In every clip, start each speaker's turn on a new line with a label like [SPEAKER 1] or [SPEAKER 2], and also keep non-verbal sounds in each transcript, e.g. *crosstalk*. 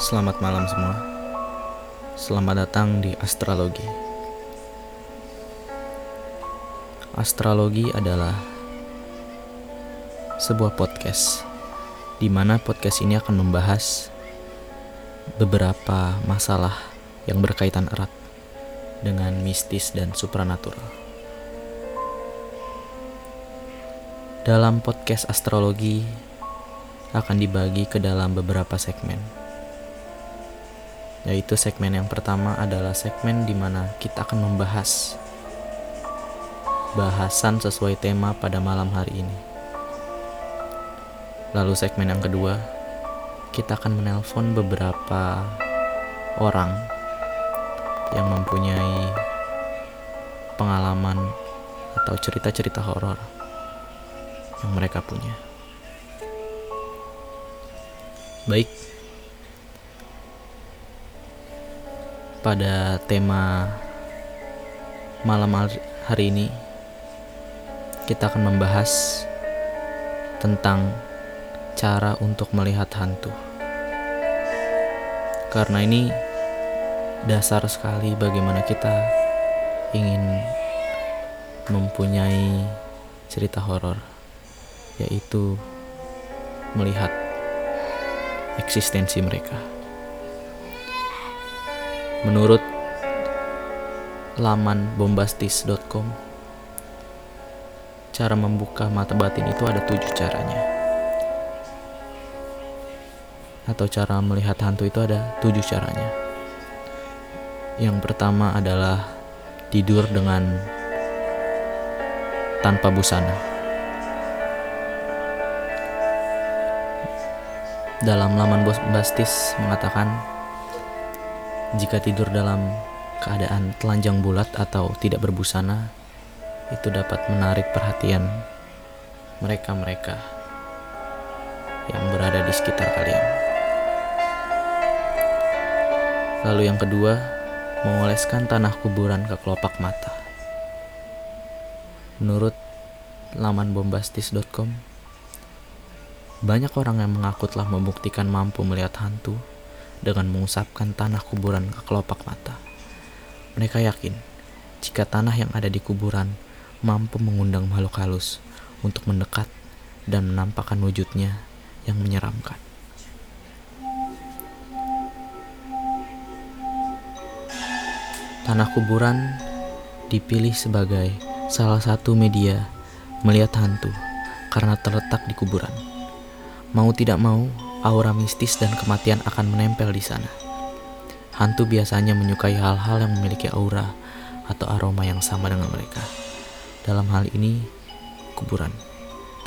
[SPEAKER 1] Selamat malam semua. Selamat datang di Astrologi. Astrologi adalah sebuah podcast di mana podcast ini akan membahas beberapa masalah yang berkaitan erat dengan mistis dan supranatural. Dalam podcast astrologi akan dibagi ke dalam beberapa segmen. Yaitu segmen yang pertama adalah segmen di mana kita akan membahas bahasan sesuai tema pada malam hari ini. Lalu segmen yang kedua, kita akan menelpon beberapa orang yang mempunyai pengalaman atau cerita-cerita horor yang mereka punya. Baik, pada tema malam hari ini kita akan membahas tentang cara untuk melihat hantu. Karena ini dasar sekali bagaimana kita ingin mempunyai cerita horor, yaitu melihat eksistensi mereka. Menurut laman bombastis.com, cara membuka mata batin itu ada tujuh caranya. Atau cara melihat hantu itu ada tujuh caranya. Yang pertama adalah tidur dengan tanpa busana. Dalam laman bombastis mengatakan jika tidur dalam keadaan telanjang bulat atau tidak berbusana, itu dapat menarik perhatian mereka-mereka yang berada di sekitar kalian. Lalu yang kedua, mengoleskan tanah kuburan ke kelopak mata. Menurut laman bombastis.com, banyak orang yang mengaku telah membuktikan mampu melihat hantu dengan mengusapkan tanah kuburan ke kelopak mata. Mereka yakin jika tanah yang ada di kuburan mampu mengundang makhluk halus untuk mendekat dan menampakkan wujudnya yang menyeramkan. Tanah kuburan dipilih sebagai salah satu media melihat hantu karena terletak di kuburan. Mau tidak mau, aura mistis dan kematian akan menempel di sana. Hantu biasanya menyukai hal-hal yang memiliki aura atau aroma yang sama dengan mereka. Dalam hal ini, kuburan.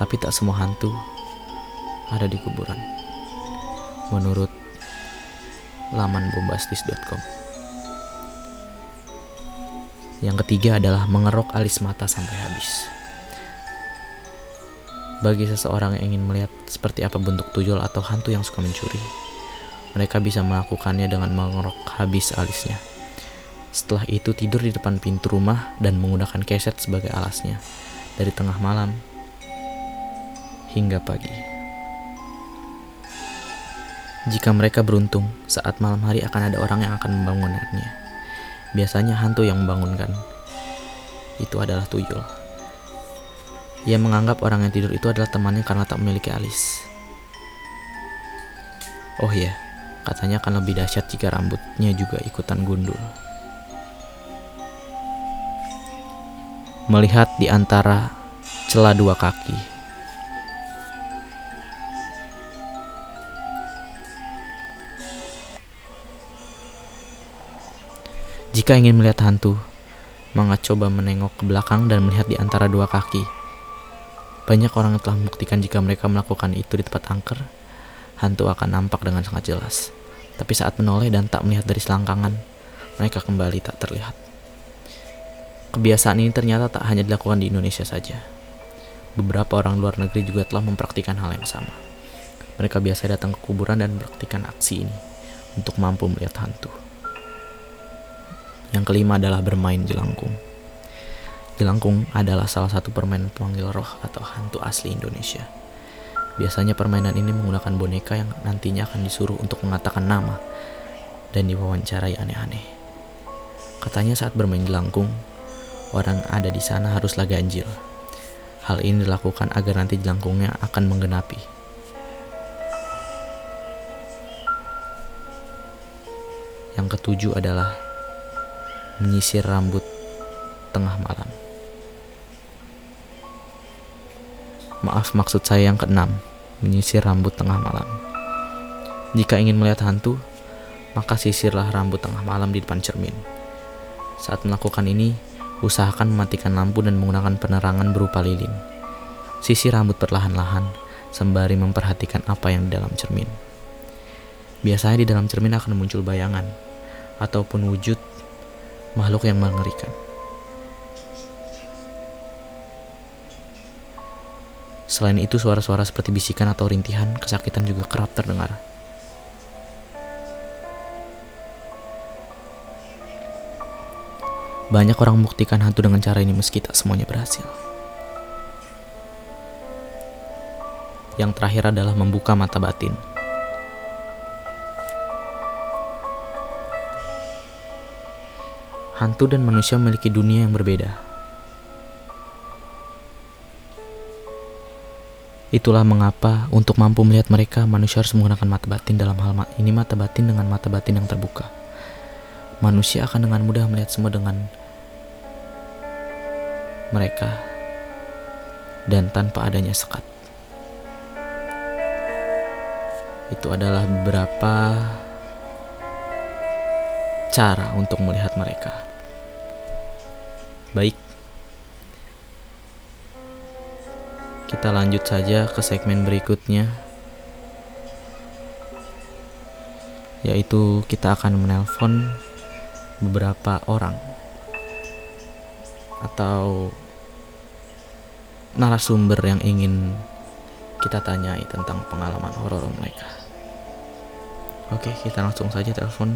[SPEAKER 1] Tapi tak semua hantu ada di kuburan. Menurut laman bombastis.com. Yang ketiga adalah mengerok alis mata sampai habis. Bagi seseorang yang ingin melihat seperti apa bentuk tuyul atau hantu yang suka mencuri, mereka bisa melakukannya dengan mengerok habis alisnya. Setelah itu tidur di depan pintu rumah dan menggunakan keset sebagai alasnya dari tengah malam hingga pagi. Jika mereka beruntung, saat malam hari akan ada orang yang akan membangunkannya. Biasanya hantu yang membangunkan. Itu adalah tuyul. Ia menganggap orang yang tidur itu adalah temannya karena tak memiliki alis. Oh iya, katanya akan lebih dahsyat jika rambutnya juga ikutan gundul. Melihat di antara celah dua kaki. Jika ingin melihat hantu, maka coba menengok ke belakang dan melihat di antara dua kaki. Banyak orang telah membuktikan jika mereka melakukan itu di tempat angker, hantu akan nampak dengan sangat jelas. Tapi saat menoleh dan tak melihat dari selangkangan, mereka kembali tak terlihat. Kebiasaan ini ternyata tak hanya dilakukan di Indonesia saja. Beberapa orang luar negeri juga telah mempraktikkan hal yang sama. Mereka biasa datang ke kuburan dan mempraktikkan aksi ini untuk mampu melihat hantu. Yang kelima adalah bermain jelangkung. Jelangkung adalah salah satu permainan pemanggil roh atau hantu asli Indonesia. Biasanya permainan ini menggunakan boneka yang nantinya akan disuruh untuk mengatakan nama dan diwawancarai aneh-aneh. Katanya saat bermain jelangkung, orang ada di sana haruslah ganjil. Hal ini dilakukan agar nanti jelangkungnya akan menggenapi. Yang ketujuh adalah menyisir rambut tengah malam. Maaf maksud saya yang keenam, menyisir rambut tengah malam. Jika ingin melihat hantu, maka sisirlah rambut tengah malam di depan cermin. Saat melakukan ini, usahakan mematikan lampu dan menggunakan penerangan berupa lilin. Sisi rambut perlahan-lahan, sembari memperhatikan apa yang di dalam cermin. Biasanya di dalam cermin akan muncul bayangan, ataupun wujud makhluk yang mengerikan. Selain itu, suara-suara seperti bisikan atau rintihan kesakitan juga kerap terdengar. Banyak orang membuktikan hantu dengan cara ini meski tak semuanya berhasil. Yang terakhir adalah membuka mata batin. Hantu dan manusia memiliki dunia yang berbeda. Itulah mengapa untuk mampu melihat mereka, manusia harus menggunakan mata batin dalam hal ini mata batin dengan mata batin yang terbuka. Manusia akan dengan mudah melihat semua dengan mereka dan tanpa adanya sekat. Itu adalah beberapa cara untuk melihat mereka. Baik, kita lanjut saja ke segmen berikutnya, yaitu kita akan menelpon beberapa orang atau narasumber yang ingin kita tanyai tentang pengalaman horor mereka. Oke, kita langsung saja telepon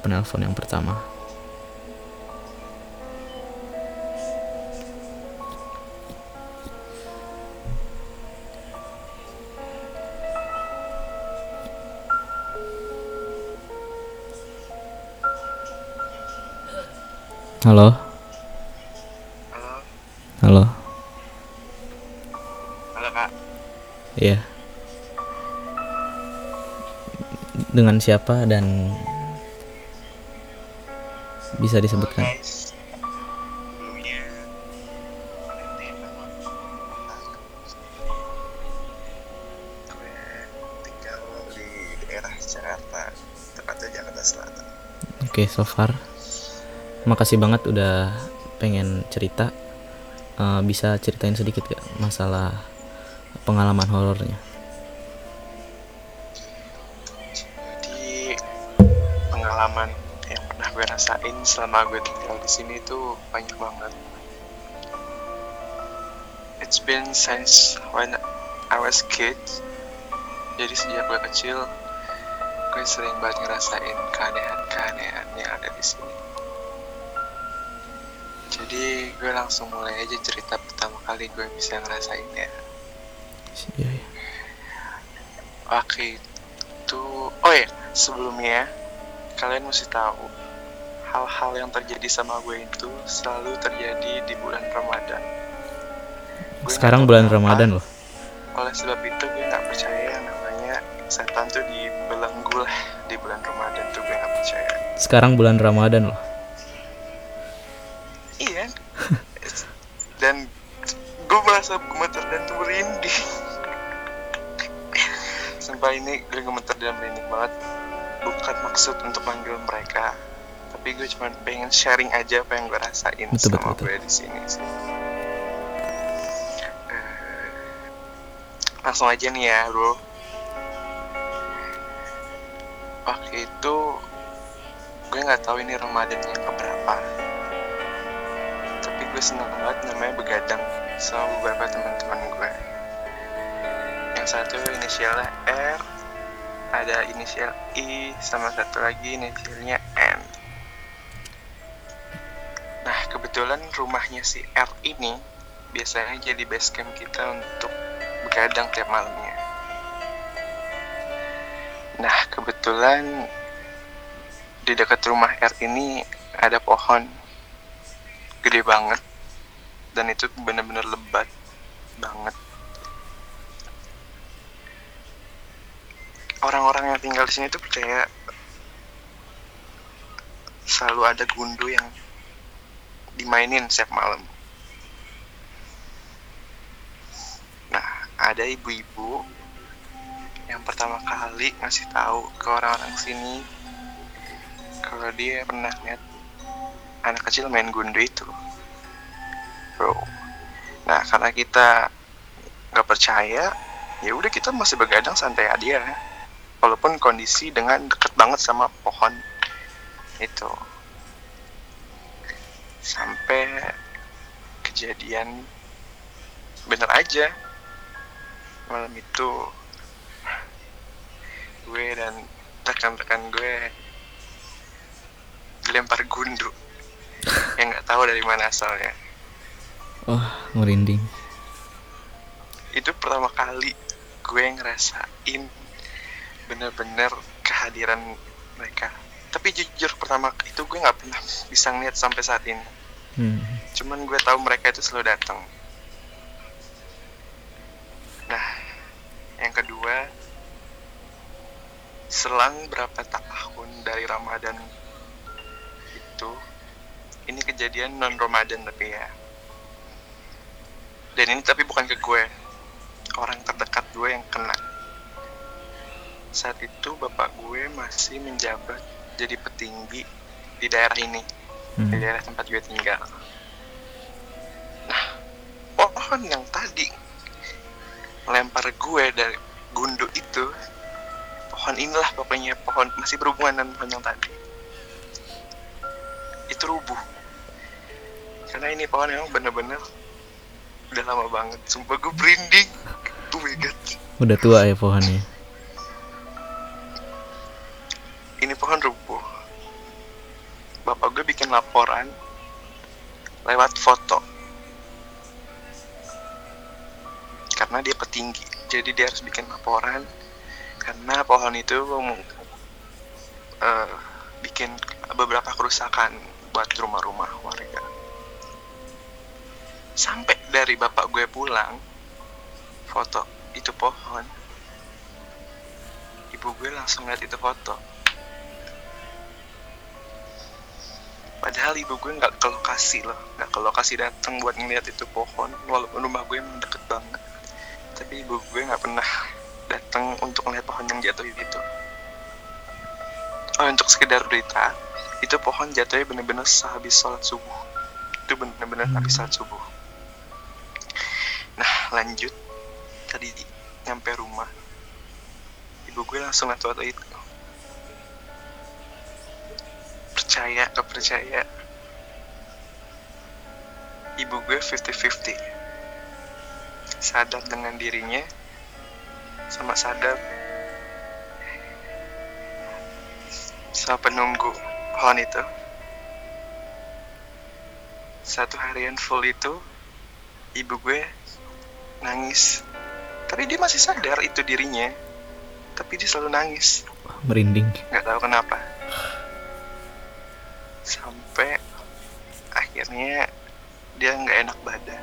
[SPEAKER 1] penelpon yang pertama. Halo.
[SPEAKER 2] Halo,
[SPEAKER 1] Halo.
[SPEAKER 2] halo kak.
[SPEAKER 1] Iya. Dengan siapa dan bisa disebutkan?
[SPEAKER 2] Guys, sebelumnya perkenalkan nama gue tinggal di daerah Jakarta, tepatnya Jakarta Selatan.
[SPEAKER 1] Oke, so far. Makasih banget udah pengen cerita. Eh, bisa ceritain sedikit gak masalah pengalaman horornya?
[SPEAKER 2] Jadi pengalaman yang pernah gue rasain selama gue tinggal di sini tuh banyak banget. It's been since when I was kid. Jadi sejak gue kecil, gue sering banget ngerasain keanehan-keanehan yang ada di sini. Jadi gue langsung mulai aja cerita pertama kali gue bisa ngerasainnya.
[SPEAKER 1] Iya, iya.
[SPEAKER 2] Waktu itu, oh ya, sebelumnya kalian mesti tahu hal-hal yang terjadi sama gue itu selalu terjadi di bulan Ramadan. Gue
[SPEAKER 1] Sekarang bulan
[SPEAKER 2] kenapa,
[SPEAKER 1] Ramadan loh.
[SPEAKER 2] Oleh sebab itu gue nggak percaya yang namanya setan tuh dibelenggu lah di bulan Ramadan tuh gue nggak percaya.
[SPEAKER 1] Sekarang bulan Ramadan loh.
[SPEAKER 2] Merasa gemeter dan merinding. Sumpah ini gue gemeter dan merinding banget. Bukan maksud untuk manggil mereka, tapi gue cuma pengen sharing aja apa yang gue rasain
[SPEAKER 1] Betul,
[SPEAKER 2] sama
[SPEAKER 1] betul,
[SPEAKER 2] gue di sini. sih. Eh, Langsung aja nih ya, bro. Waktu itu gue nggak tahu ini Ramadan yang keberapa seneng banget namanya begadang sama beberapa teman-teman gue yang satu inisialnya R ada inisial I sama satu lagi inisialnya N. Nah kebetulan rumahnya si R ini biasanya jadi base camp kita untuk begadang tiap malamnya. Nah, kebetulan di dekat rumah R ini ada pohon. Gede banget dan itu bener-bener lebat banget. Orang-orang yang tinggal di sini tuh percaya selalu ada gundu yang dimainin setiap malam. Nah, ada ibu-ibu yang pertama kali ngasih tahu ke orang-orang sini kalau dia pernah lihat anak kecil main gundu itu bro. Nah karena kita nggak percaya ya udah kita masih begadang santai aja. Walaupun kondisi dengan deket banget sama pohon itu. Sampai kejadian bener aja. Malam itu gue dan rekan-rekan gue dilempar gundu. *laughs* Yang nggak tahu dari mana asalnya
[SPEAKER 1] oh merinding
[SPEAKER 2] itu pertama kali gue ngerasain bener-bener kehadiran mereka. Tapi jujur pertama itu gue nggak pernah bisa ngeliat sampai saat ini.
[SPEAKER 1] Hmm.
[SPEAKER 2] cuman gue tahu mereka itu selalu datang. Nah yang kedua selang berapa tahun dari Ramadan itu ini kejadian non Ramadan tapi ya dan ini tapi bukan ke gue. Orang terdekat gue yang kena. Saat itu bapak gue masih menjabat jadi petinggi di daerah ini.
[SPEAKER 1] Hmm.
[SPEAKER 2] di daerah tempat gue tinggal. Nah pohon yang tadi lempar gue dari gundu itu pohon inilah pokoknya pohon masih berhubungan dengan pohon yang tadi. Itu rubuh. Karena ini pohon yang bener-bener udah lama banget sumpah gue merinding. Oh my god.
[SPEAKER 1] Udah tua ya pohonnya
[SPEAKER 2] ini pohon rubuh. Bapak gue bikin laporan lewat foto. Karena dia petinggi jadi dia harus bikin laporan. Karena pohon itu eh, bikin beberapa kerusakan buat rumah-rumah warga sampai dari bapak gue pulang foto itu pohon. Ibu gue langsung lihat itu foto. Padahal ibu gue nggak ke lokasi loh nggak ke lokasi datang buat ngeliat itu pohon walaupun rumah gue emang deket banget. Tapi ibu gue nggak pernah datang untuk ngeliat pohon yang jatuh itu. Oh untuk sekedar berita itu pohon jatuhnya bener-bener sehabis sholat subuh. Itu bener-bener habis sholat subuh lanjut. Tadi nyampe rumah. Ibu gue langsung ngatur itu. Percaya gak percaya? Ibu gue 50-50 sadar dengan dirinya sama sadar sama penunggu pohon itu. Satu harian full itu ibu gue nangis. Tapi dia masih sadar itu dirinya. Tapi dia selalu nangis.
[SPEAKER 1] Merinding.
[SPEAKER 2] Nggak tahu kenapa. Sampai akhirnya dia nggak enak badan.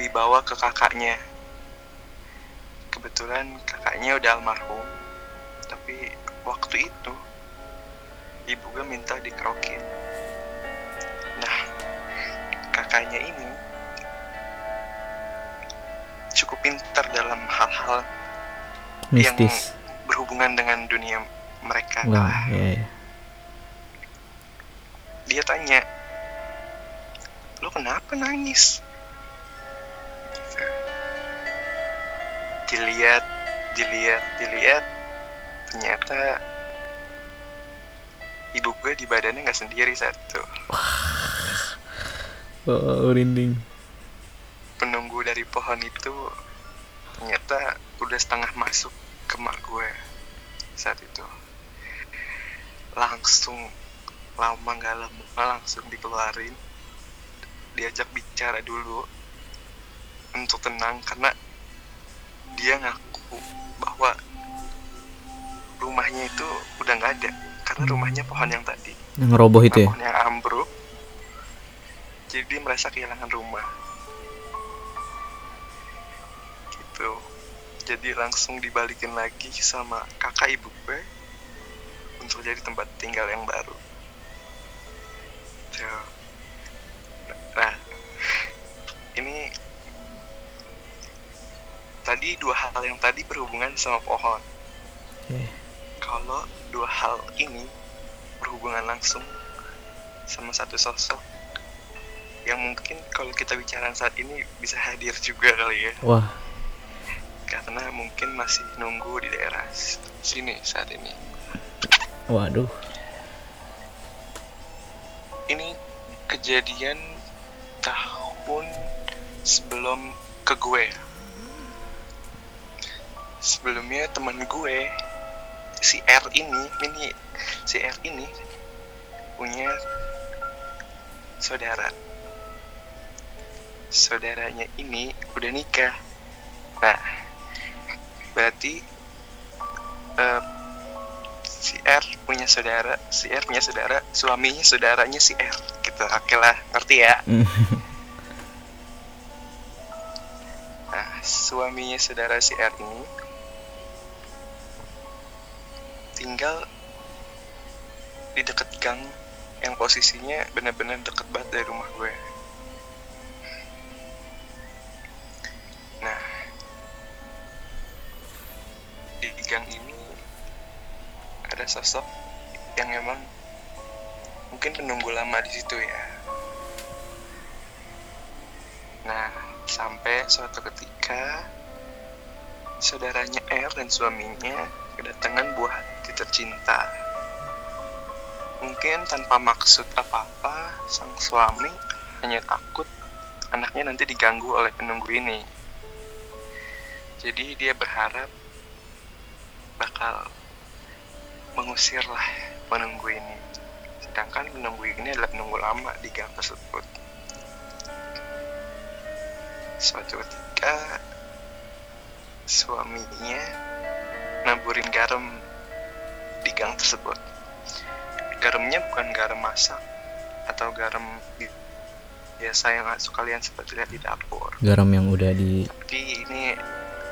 [SPEAKER 2] Dibawa ke kakaknya. Kebetulan kakaknya udah almarhum. Tapi waktu itu ibu gue minta dikerokin. Nah kakaknya ini cukup pintar dalam hal-hal
[SPEAKER 1] mistis.
[SPEAKER 2] berhubungan dengan dunia mereka.
[SPEAKER 1] Wah ya, ya.
[SPEAKER 2] dia tanya lo kenapa nangis? Dilihat dilihat dilihat ternyata ibu gue di badannya nggak sendiri satu.
[SPEAKER 1] Oh, merinding
[SPEAKER 2] penunggu dari pohon itu ternyata udah setengah masuk ke mak gue saat itu. Langsung lama nggak lama langsung dikeluarin. Diajak bicara dulu untuk tenang karena dia ngaku bahwa rumahnya itu udah nggak ada karena rumahnya pohon yang tadi.
[SPEAKER 1] Yang roboh itu ya?
[SPEAKER 2] pohon yang ambruk. Jadi merasa kehilangan rumah gitu. Jadi langsung dibalikin lagi sama kakak ibu gue untuk jadi tempat tinggal yang baru. Tuh. nah ini tadi dua hal yang tadi berhubungan sama pohon.
[SPEAKER 1] Oke.
[SPEAKER 2] kalau dua hal ini berhubungan langsung sama satu sosok yang mungkin kalau kita bicara saat ini bisa hadir juga kali ya.
[SPEAKER 1] Wah,
[SPEAKER 2] karena mungkin masih nunggu di daerah sini saat ini.
[SPEAKER 1] Waduh.
[SPEAKER 2] ini kejadian tahun sebelum ke gue. Sebelumnya teman gue si R ini ini si R ini punya saudara. Saudaranya ini udah nikah. Nah berarti eh, si R punya saudara si R punya saudara suaminya saudaranya si R gitu oke lah ngerti ya *laughs* Nah, suaminya saudara si R ini tinggal di dekat gang yang posisinya benar-benar deket banget dari rumah gue. Sosok yang emang mungkin menunggu lama di situ ya. Nah, sampai suatu ketika saudaranya R dan suaminya kedatangan buah hati tercinta. Mungkin tanpa maksud apa-apa, sang suami hanya takut anaknya nanti diganggu oleh penunggu ini. Jadi dia berharap bakal mengusir lah penunggu ini. Sedangkan penunggu ini adalah penunggu lama di gang tersebut. Suatu ketika suaminya naburin garam di gang tersebut. Garamnya bukan garam masak atau garam bi- biasa yang suka kalian seperti lihat di dapur.
[SPEAKER 1] Garam yang udah di
[SPEAKER 2] Tapi ini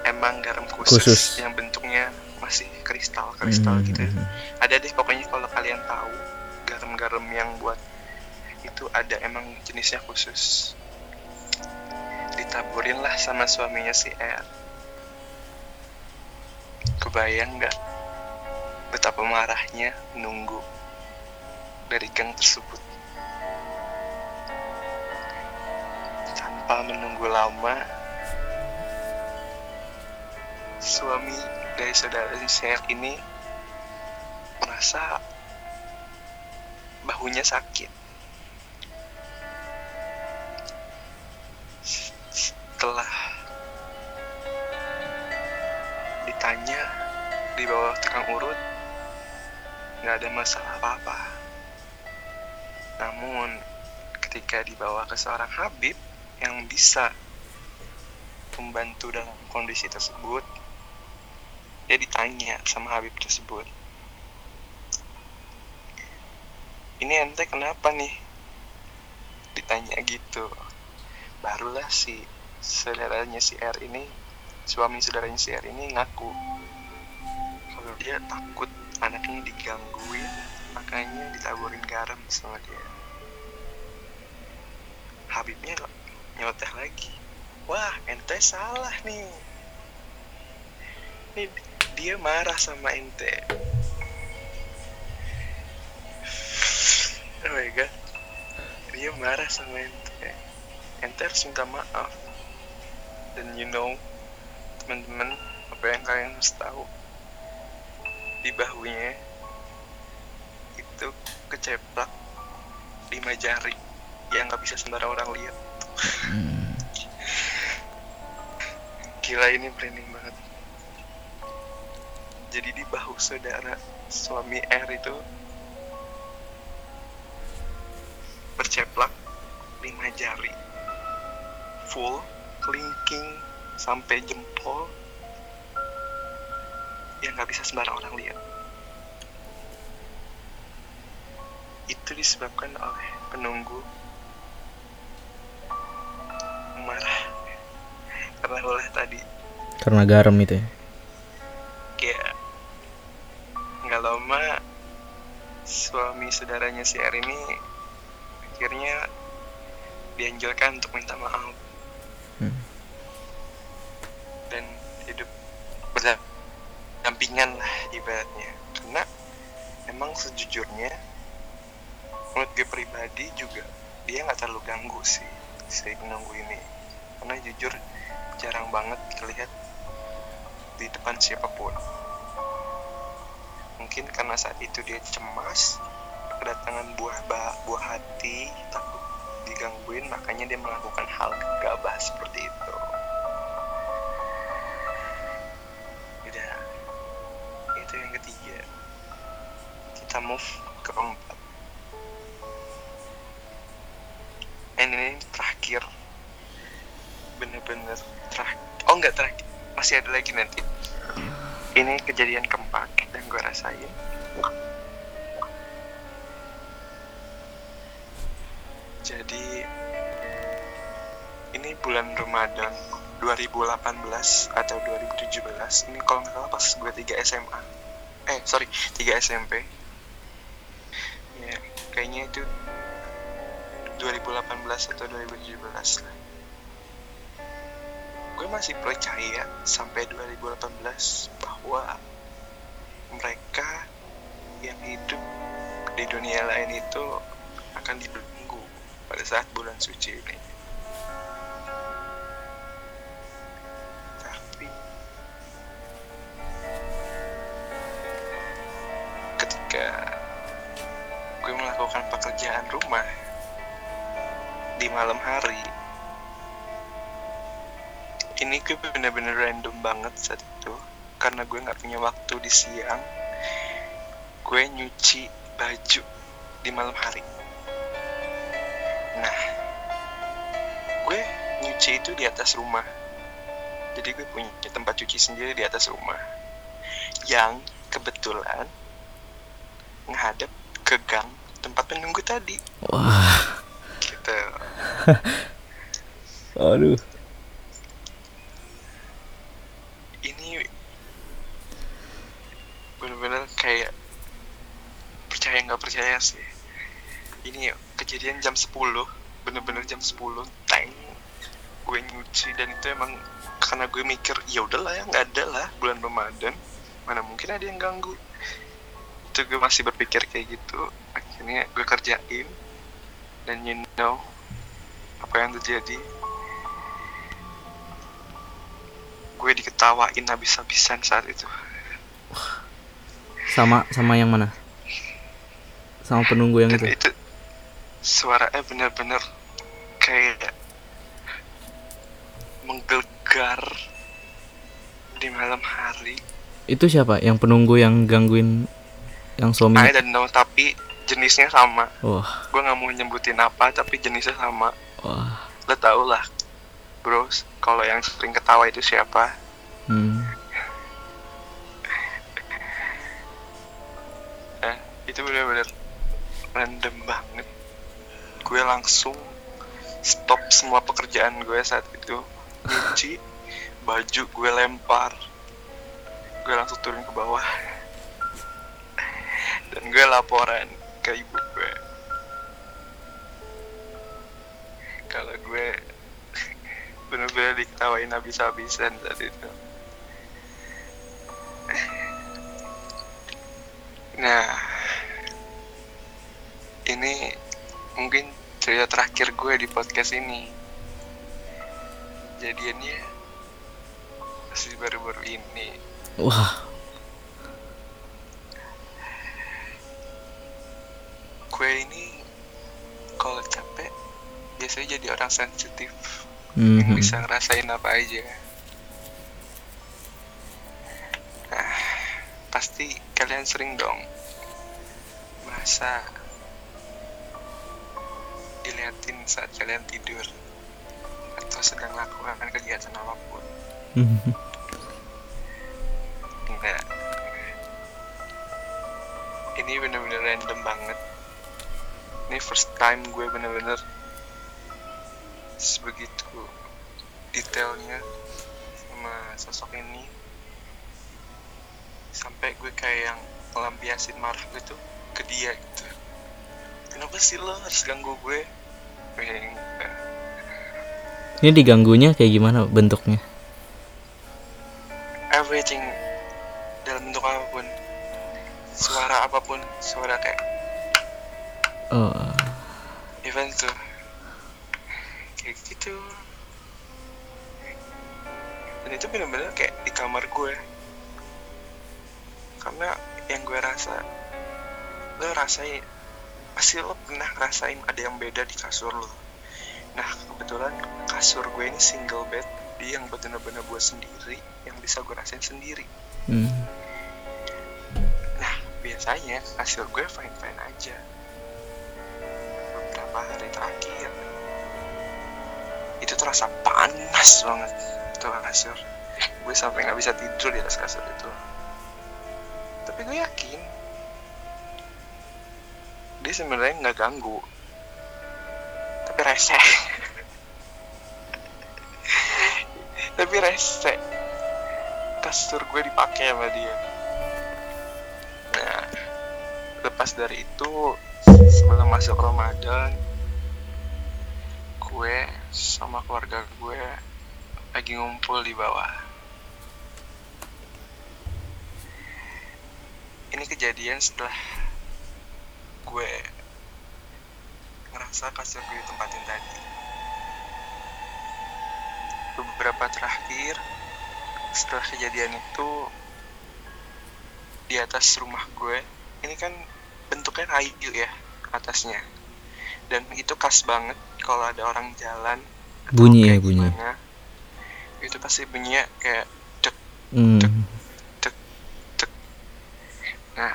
[SPEAKER 2] emang garam khusus,
[SPEAKER 1] Khusus.
[SPEAKER 2] yang bentuknya masih kristal kristal
[SPEAKER 1] Hmm,
[SPEAKER 2] gitu.
[SPEAKER 1] hmm, hmm.
[SPEAKER 2] Ada deh pokoknya kalau kalian tahu garam-garam yang buat itu ada emang jenisnya khusus. Ditaburin lah sama suaminya si R. Kebayang nggak betapa marahnya nunggu dari gang tersebut tanpa menunggu lama suami dari saudara saya ini merasa bahunya sakit. Setelah ditanya di bawah tukang urut nggak ada masalah apa-apa. Namun ketika dibawa ke seorang Habib yang bisa membantu dalam kondisi tersebut dia ditanya sama Habib tersebut. Ini ente kenapa nih? Ditanya gitu. Barulah si saudaranya si R ini suami saudaranya si R ini ngaku kalau dia takut anaknya digangguin makanya ditaburin garam sama dia. Habibnya nyoteh lagi. Wah ente salah nih. Nih dia marah sama ente. Oh my god. Dia marah sama ente. Ente harus minta maaf. Dan you know teman-teman apa yang kalian harus tahu di bahunya itu keceplak lima jari yang nggak bisa sembarang orang lihat.
[SPEAKER 1] Hmm.
[SPEAKER 2] gila ini merinding banget jadi di bahu saudara suami R itu. Berceplak lima jari. Full kelingking sampai jempol. Yang nggak bisa sembarang orang lihat. Itu disebabkan oleh penunggu marah. Karena ulah tadi.
[SPEAKER 1] Karena garam itu ya.
[SPEAKER 2] Saudaranya si R ini akhirnya dianjurkan untuk minta maaf.
[SPEAKER 1] Hmm.
[SPEAKER 2] dan hidup berdampingan lah ibaratnya. Karena emang sejujurnya menurut gue pribadi juga dia nggak terlalu ganggu sih si penunggu ini. Karena jujur jarang banget terlihat di depan siapa pun. Mungkin karena saat itu dia cemas kedatangan buah buah hati takut digangguin makanya dia melakukan hal gegabah seperti itu. Udah. Itu yang ketiga. Kita move ke keempat. And ini terakhir. Bener-bener terakhir. Oh enggak terakhir. Masih ada lagi nanti. Ini kejadian keempat dan gue rasain Ramadan 2018 atau 2017 ini kalau nggak salah pas gue 3 SMA eh sorry 3 SMP ya kayaknya itu 2018 atau 2017 lah. Gue masih percaya sampai 2018 bahwa mereka yang hidup di dunia lain itu akan dibelenggu pada saat bulan suci ini. Pekerjaan rumah di malam hari. Ini gue bener-bener random banget saat itu karena gue nggak punya waktu di siang. Gue nyuci baju di malam hari. Nah gue nyuci itu di atas rumah. Jadi gue punya tempat cuci sendiri di atas rumah. Yang kebetulan menghadap ke gang tempat penunggu tadi.
[SPEAKER 1] Wah,
[SPEAKER 2] gitu. *laughs*
[SPEAKER 1] Aduh.
[SPEAKER 2] ini bener-bener kayak percaya nggak percaya sih. Ini kejadian jam 10 bener-bener jam 10 tank gue nyuci dan itu emang karena gue mikir ya udahlah ya nggak ada lah bulan Ramadan mana mungkin ada yang ganggu. Itu gue masih berpikir kayak gitu akhirnya gue kerjain dan you know apa yang terjadi gue diketawain habis-habisan saat itu
[SPEAKER 1] Sama sama yang mana? Sama penunggu yang
[SPEAKER 2] dan
[SPEAKER 1] itu.
[SPEAKER 2] itu suaranya bener-bener kayak menggelegar di malam hari
[SPEAKER 1] Itu siapa? Yang penunggu yang gangguin yang suami.
[SPEAKER 2] I don't know tapi jenisnya sama.
[SPEAKER 1] Wah,
[SPEAKER 2] gue nggak mau nyebutin apa tapi jenisnya sama.
[SPEAKER 1] Wah.
[SPEAKER 2] lo tau lah bro kalau yang sering ketawa itu siapa?
[SPEAKER 1] Hmm. *laughs*
[SPEAKER 2] eh itu bener-bener random banget. Gue langsung stop semua pekerjaan gue saat itu. Nyuci *laughs* baju gue lempar. Gue langsung turun ke bawah. Dan gue laporan ke ibu gue. Kalau gue *laughs* bener-bener diketawain habis-habisan saat itu. Nah ini mungkin cerita terakhir gue di podcast ini. Jadiannya masih baru-baru ini.
[SPEAKER 1] Wah,
[SPEAKER 2] gue ini kalau capek biasanya jadi orang sensitif. Yang
[SPEAKER 1] mhm.
[SPEAKER 2] bisa ngerasain apa aja. Nah pasti kalian sering dong merasa diliatin saat kalian tidur atau sedang melakukan kegiatan apa pun. Enggak. Ini bener-bener random banget ini first time gue bener-bener sebegitu detailnya sama sosok ini. Sampai gue kayak yang melampiasin marah gitu ke dia gitu. Kenapa sih lo harus ganggu gue? Gue
[SPEAKER 1] Ini diganggunya kayak gimana bentuknya?
[SPEAKER 2] everything dalam bentuk apa pun. Suara apa pun suara kayak
[SPEAKER 1] Oh,
[SPEAKER 2] event tuh. Kayak gitu. Dan itu bener-bener kayak di kamar gue. Karena yang gue rasa lo rasain pasti lo pernah rasain ada yang beda di kasur lo. Nah kebetulan kasur gue ini single bed dia yang bener-bener buat sendiri yang bisa gue rasain sendiri.
[SPEAKER 1] Hmm.
[SPEAKER 2] Nah, biasanya kasur gue fine-fine aja. Beberapa hari terakhir, itu terasa panas banget tuh kasur. Gue sampai nggak bisa tidur di atas kasur itu. Tapi gue yakin, dia sebenarnya nggak ganggu. Tapi rese. *laughs* Tapi rese. Kasur gue dipakai sama dia. Nah, lepas dari itu sebelum masuk Ramadan, gue sama keluarga gue lagi ngumpul di bawah. Ini kejadian setelah gue ngerasa kasur gue ditempatin tadi. Beberapa terakhir setelah kejadian itu di atas rumah gue ini kan bentuknya kayu ya atasnya dan itu khas banget kalau ada orang jalan
[SPEAKER 1] Bunyi ya, bunyi.
[SPEAKER 2] gimana, itu pasti bunyinya kayak dek
[SPEAKER 1] Hmm.
[SPEAKER 2] nah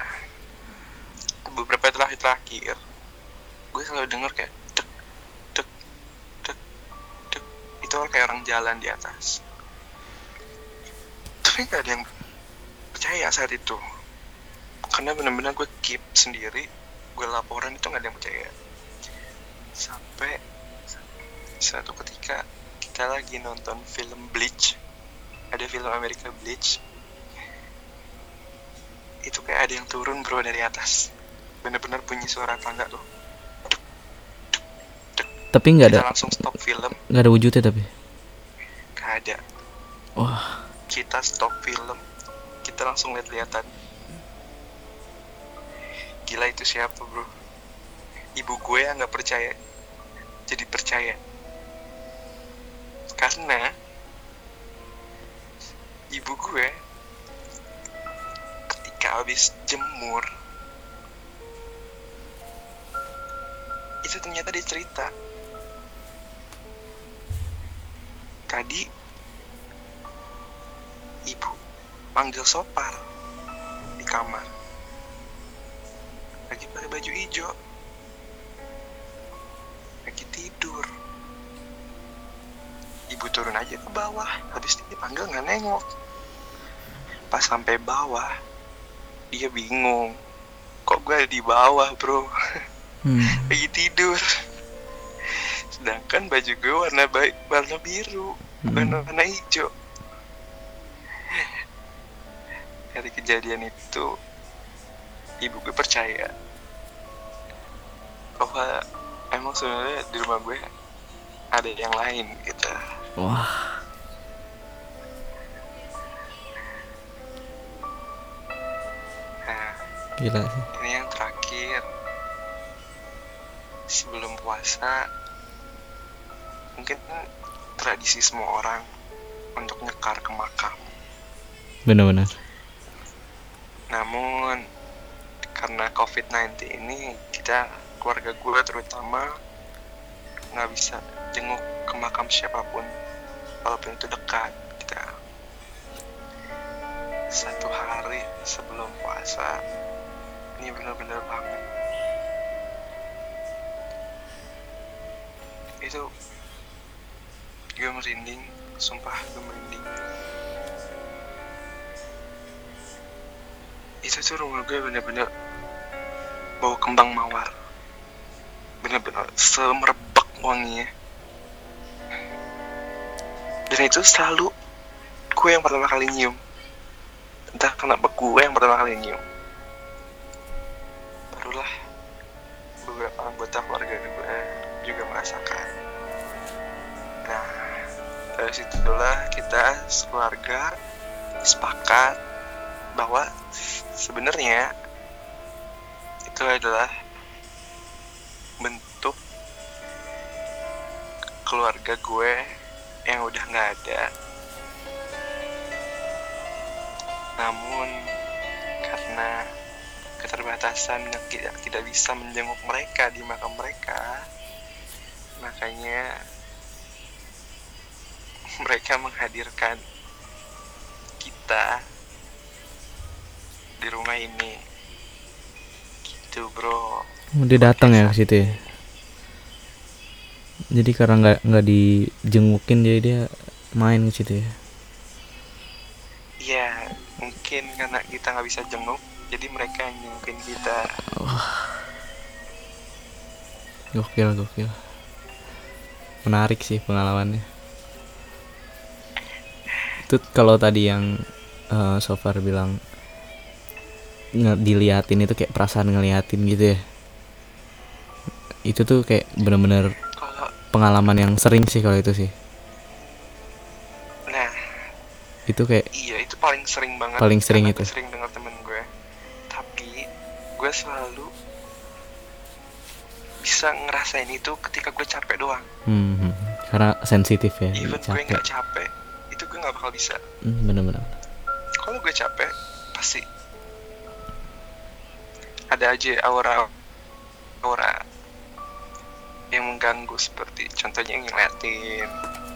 [SPEAKER 2] beberapa terakhir terakhir gue selalu denger kayak dek dek dek dek. Itu kayak orang jalan di atas. Tapi nggak ada yang percaya saat itu. Karena benar-benar gue keep sendiri gue laporan itu nggak ada yang percaya. Sampai satu ketika kita lagi nonton film Bleach. Ada film Amerika Bleach. Itu kayak ada yang turun bro dari atas. Bener-bener bunyi suara tangga tuh.
[SPEAKER 1] Tapi nggak ada
[SPEAKER 2] langsung stop film.
[SPEAKER 1] nggak ada wujudnya tapi.
[SPEAKER 2] gak ada.
[SPEAKER 1] Wah,
[SPEAKER 2] kita stop film. Kita langsung lihat-lihatan gila itu siapa bro? Ibu gue yang nggak percaya. Jadi percaya karena ibu gue ketika habis jemur itu ternyata dia cerita. Tadi ibu manggil sopar di kamar. Lagi pakai baju hijau. Lagi tidur ibu turun aja ke bawah. Habis dipanggil nggak nengok. Pas sampai bawah dia bingung. Kok gue ada di bawah bro?
[SPEAKER 1] Hmm. *laughs*
[SPEAKER 2] lagi tidur. Sedangkan baju gue warna baik warna biru
[SPEAKER 1] Hmm.
[SPEAKER 2] warna warna hijau. Dari kejadian itu ibu gue percaya bahwa emang sebenarnya di rumah gue ada yang lain gitu
[SPEAKER 1] wah,
[SPEAKER 2] nah
[SPEAKER 1] gila sih.
[SPEAKER 2] ini yang terakhir. Sebelum puasa mungkin tradisi semua orang untuk nyekar ke makam.
[SPEAKER 1] Benar-benar.
[SPEAKER 2] namun karena covid-19 ini kita keluarga gue terutama nggak bisa jenguk ke makam siapa pun walaupun itu dekat kita satu hari sebelum puasa ini benar-benar banget. Itu gue merinding sumpah gue merinding. Itu tuh rumah gue bener-bener bau kembang mawar. Bener-bener semerbak wanginya dan itu selalu gue yang pertama kali nyium. Entah kenapa gue yang pertama kali nyium. Barulah beberapa anggota keluarga gue juga merasakan. Nah dari situlah kita sekeluarga sepakat bahwa sebenarnya itu adalah bentuk keluarga gue yang udah nggak ada. Namun karena keterbatasan yang tidak tidak bisa menjenguk mereka di makam mereka makanya *laughs* mereka menghadirkan kita di rumah ini. Gitu bro.
[SPEAKER 1] Dia datang ya ke situ ya. Jadi karena nggak nggak dijengukin jadi dia main ke situ ya.
[SPEAKER 2] ya mungkin karena kita nggak bisa jenguk jadi mereka yang jengukin kita
[SPEAKER 1] Gokil gokil. Menarik sih pengalamannya. Itu kalau tadi yang eh, Sofar bilang nge diliatin itu kayak perasaan ngeliatin gitu ya. Itu tuh kayak bener-bener pengalaman yang sering sih kalau itu sih.
[SPEAKER 2] nah
[SPEAKER 1] Itu kayak
[SPEAKER 2] iya itu paling sering banget
[SPEAKER 1] Paling sering itu.
[SPEAKER 2] gue sering dengar temen gue tapi gue selalu bisa ngerasain itu ketika gue capek doang
[SPEAKER 1] hmm, hmm, karena sensitif ya,
[SPEAKER 2] even gue
[SPEAKER 1] capek.
[SPEAKER 2] nggak capek itu gue nggak bakal bisa
[SPEAKER 1] Hmm, bener-bener.
[SPEAKER 2] kalau gue capek pasti ada aja aura aura yang mengganggu seperti contohnya ngeliatin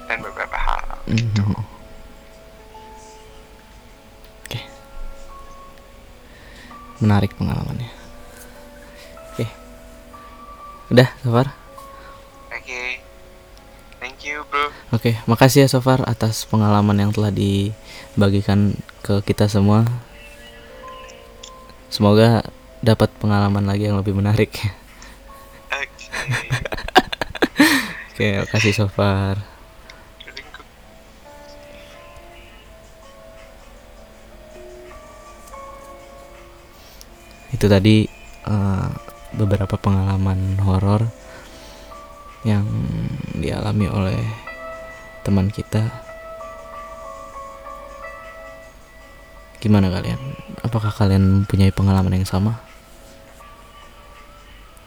[SPEAKER 2] dan beberapa hal gitu
[SPEAKER 1] Mhm. Oke. Menarik pengalamannya. Oke. Udah, Sofar?
[SPEAKER 2] oke thank you bro
[SPEAKER 1] Oke, makasih ya Sofar atas pengalaman yang telah dibagikan ke kita semua. Semoga dapat pengalaman lagi yang lebih menarik. *laughs*
[SPEAKER 2] oke
[SPEAKER 1] Oke, makasih Sofar. Itu tadi eh, beberapa pengalaman horor yang dialami oleh teman kita. Gimana kalian? Apakah kalian mempunyai pengalaman yang sama?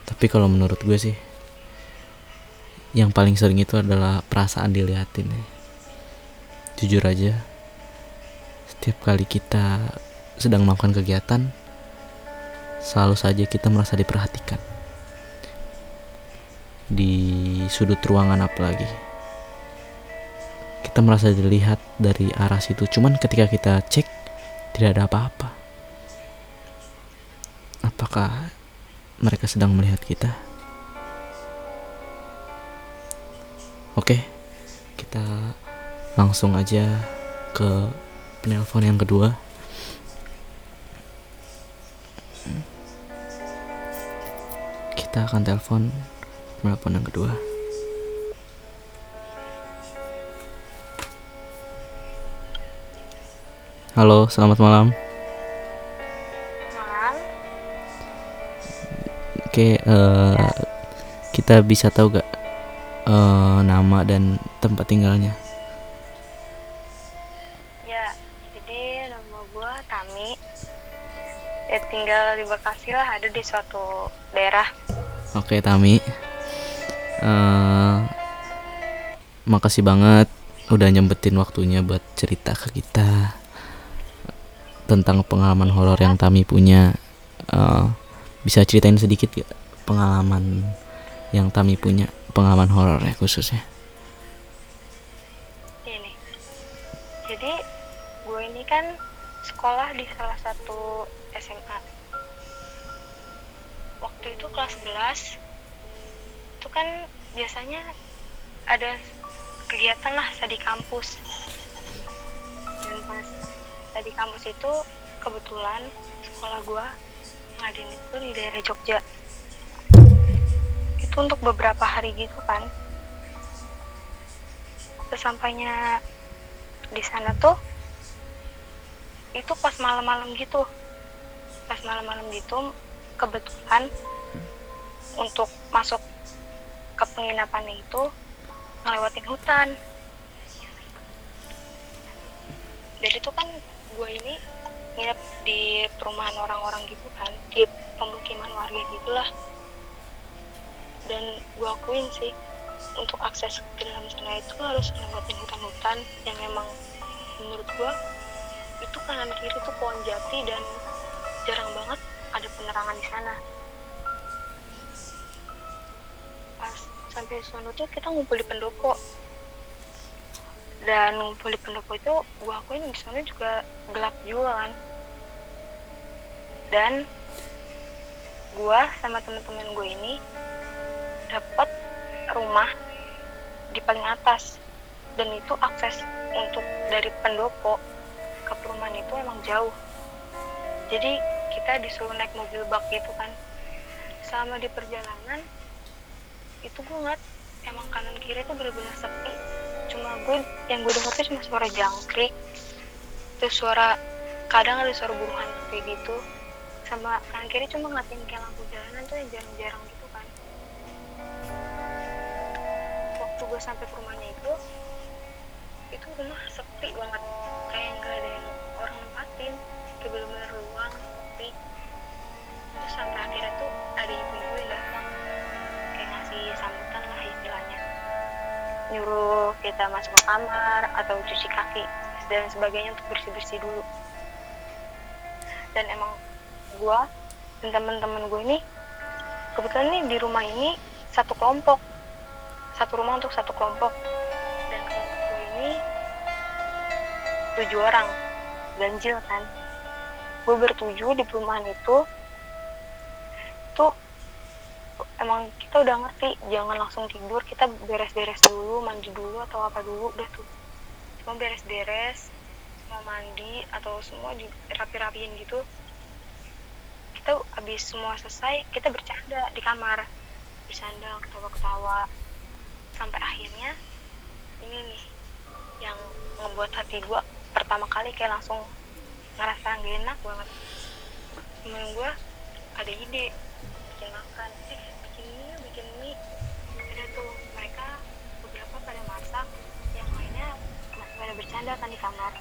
[SPEAKER 1] Tapi kalau menurut gue sih yang paling sering itu adalah perasaan diliatin ya. Jujur aja, setiap kali kita sedang melakukan kegiatan, selalu saja kita merasa diperhatikan. Di sudut ruangan apalagi. Kita merasa dilihat dari arah situ, cuman ketika kita cek tidak ada apa-apa. Apakah mereka sedang melihat kita? Oke, kita langsung aja ke penelpon yang kedua. Kita akan telepon penelpon yang kedua. Halo, selamat malam. Oke, eh, kita bisa tahu gak eh, nama dan tempat tinggalnya?
[SPEAKER 3] ya. Jadi nama gue Tami. Ya tinggal di Bekasi lah, ada di suatu daerah.
[SPEAKER 1] Oke, Tami. Eh, makasih banget udah nyempetin waktunya buat cerita ke kita tentang pengalaman horor yang Tami punya. Eh, bisa ceritain sedikit gak pengalaman yang Tami punya, pengalaman horor ya khususnya?
[SPEAKER 3] Ini. Jadi gue ini kan sekolah di salah satu SMA. Waktu itu kelas 11 itu kan biasanya ada kegiatan lah di kampus dan pas di kampus itu kebetulan sekolah gua ngadain itu di daerah Jogja untuk beberapa hari gitu kan. Sesampainya di sana tuh itu pas malam-malam gitu. Pas malam-malam gitu kebetulan untuk masuk ke penginapan itu ngelewatin hutan. Jadi tuh kan gue ini nginep di perumahan orang-orang gitu kan di pemukiman warga gitulah dan gue akuin sih untuk akses ke dalam sana itu harus lewatin hutan-hutan yang memang menurut gue itu kanan kiri tuh pohon jati dan jarang banget ada penerangan di sana. Pas sampai sana tuh kita ngumpul di pendopo dan ngumpul di pendopo itu gue akuin di sana juga gelap juga kan. Dan gue sama temen-temen gue ini dapat rumah di paling atas. Dan itu akses untuk dari pendopo ke perumahan itu emang jauh. Jadi kita disuruh naik mobil bak gitu kan. Selama di perjalanan itu gue ngeliat emang kanan kiri tuh bener-bener sepi. Cuma gue yang gue denger tuh cuma suara jangkrik. Terus suara kadang ada suara burung hantu kayak gitu. Sama kanan kiri cuma ngatin kayak lampu jalanan tuh yang jarang-jarang gue sampai ke rumahnya itu itu rumah sepi banget. Kayak nggak ada yang orang nempatin. Kayak bener-bener ruang sepi. Terus sampai akhirnya tuh ada ibu-ibu yang datang kayak ngasih sambutan lah istilahnya. Nyuruh kita masuk ke kamar atau cuci kaki dan sebagainya untuk bersih-bersih dulu. Dan emang gue dan teman-teman gue ini kebetulan nih di rumah ini satu kelompok satu rumah untuk satu kelompok. Dan kelompok gue ini tujuh orang ganjil kan. Gue bertujuh di perumahan itu. Tuh emang kita udah ngerti jangan langsung tidur kita beres-beres dulu mandi dulu atau apa dulu udah tuh. Cuma beres-beres mau mandi atau semua rapi-rapiin gitu. Kita habis semua selesai kita bercanda di kamar. Bercanda ketawa-ketawa sampai akhirnya ini nih yang ngebuat hati gue pertama kali kayak langsung ngerasa gak enak banget. Temen gue ada ide bikin makan eh bikin mie bikin mie. Ada tuh mereka beberapa pada masak yang lainnya masih pada bercanda kan di kamar.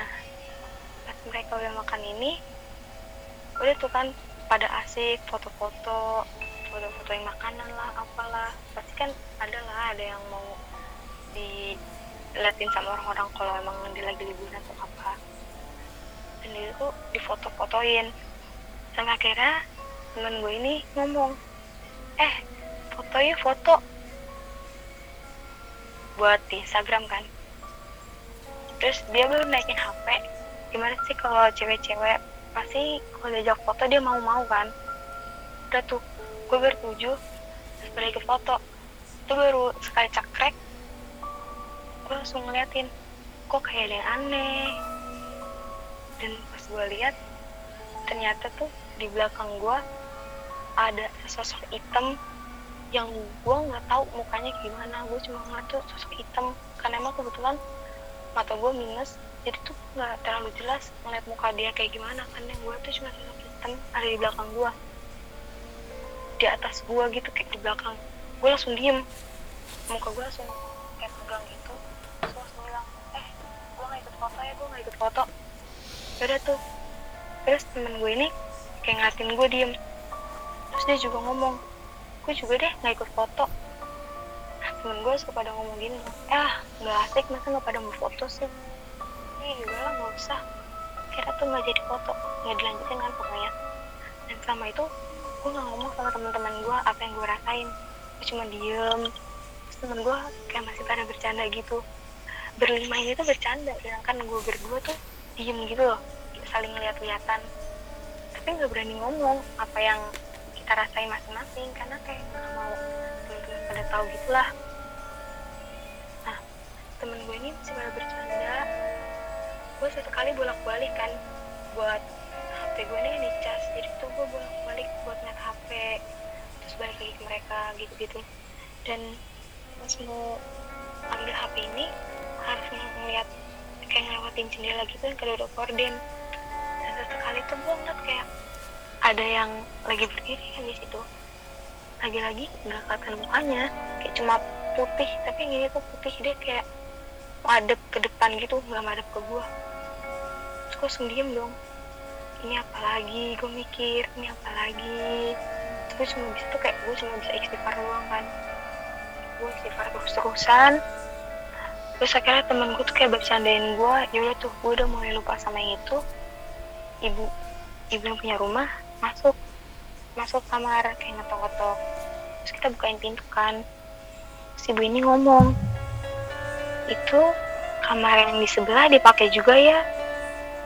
[SPEAKER 3] Nah pas mereka udah makan ini udah tuh kan pada asik foto-foto foto-fotoin makanan lah apalah. Pasti kan ada lah ada yang mau diliatin sama orang-orang kalau emang dia lagi liburan atau apa. Dan dia tuh difoto-fotoin. Sampai akhirnya temen gue ini ngomong eh foto yuk foto. Buat di Instagram kan. Terus dia baru naikin HP gimana sih kalau cewek-cewek? Pasti kalau diajak foto dia mau-mau kan. Udah tuh gue bertujuh terus balik ke foto. Itu baru sekali cekrek gue langsung ngeliatin kok kayak ada yang aneh. Dan pas gue lihat ternyata tuh di belakang gue ada sosok hitam yang gue nggak tahu mukanya gimana. Gue cuma ngeliat tuh sosok hitam. Karena emang kebetulan mata gue minus jadi tuh nggak terlalu jelas ngeliat muka dia kayak gimana. Kan yang gue tuh cuma sosok hitam ada di belakang gue di atas gue gitu kayak di belakang. Gue langsung diem. Muka gue langsung kayak tegang gitu. Terus langsung bilang eh gue nggak ikut foto ya gue nggak ikut foto. Udah tuh. Terus temen gue ini kayak ngeliatin gue diem. Terus dia juga ngomong gue juga deh nggak ikut foto. Nah, temen gue suka pada ngomong gini ah nggak asik masa nggak pada mau foto sih? Ih udah lah nggak usah. Kira tuh nggak jadi foto nggak dilanjutin kan pokoknya. Dan selama itu gue nggak ngomong sama teman-teman gue apa yang gue rasain. Gue cuma diem. Terus temen gue kayak masih pada bercanda gitu. Berlima ini tuh bercanda sedangkan gue berdua tuh diem gitu loh. Saling lihat-lihatan tapi nggak berani ngomong apa yang kita rasain masing-masing karena kayak nggak mau teman-teman pada tahu gitulah temen gue ini masih pada bercanda. Gue sesekali bolak balik kan buat HP gue ini dicas jadi tuh gue bolak balik buat HP terus balik lagi ke mereka gitu gitu dan pas mau ambil HP ini harus ngeliat kayak ngelewatin jendela gitu kan kalau udah korden. Dan sesekali tuh gue ngeliat kayak ada yang lagi berdiri kan di situ. Lagi-lagi nggak kelihatan mukanya kayak cuma putih tapi yang ini tuh putih dia kayak madep ke depan gitu nggak madep ke gua. Terus gue langsung diem dong. Ini apa lagi? Gue mikir ini apa lagi gue cuma bisa tuh kayak gue cuma bisa istighfar doang kan. Gue istighfar terus terusan. Terus akhirnya temen gue tuh kayak bercandain gue yaudah tuh gue udah mulai lupa sama yang itu. Ibu ibu yang punya rumah masuk masuk kamar kayak ngetok-ngetok. Terus kita bukain pintu kan. Si ibu ini ngomong itu kamar yang di sebelah dipakai juga ya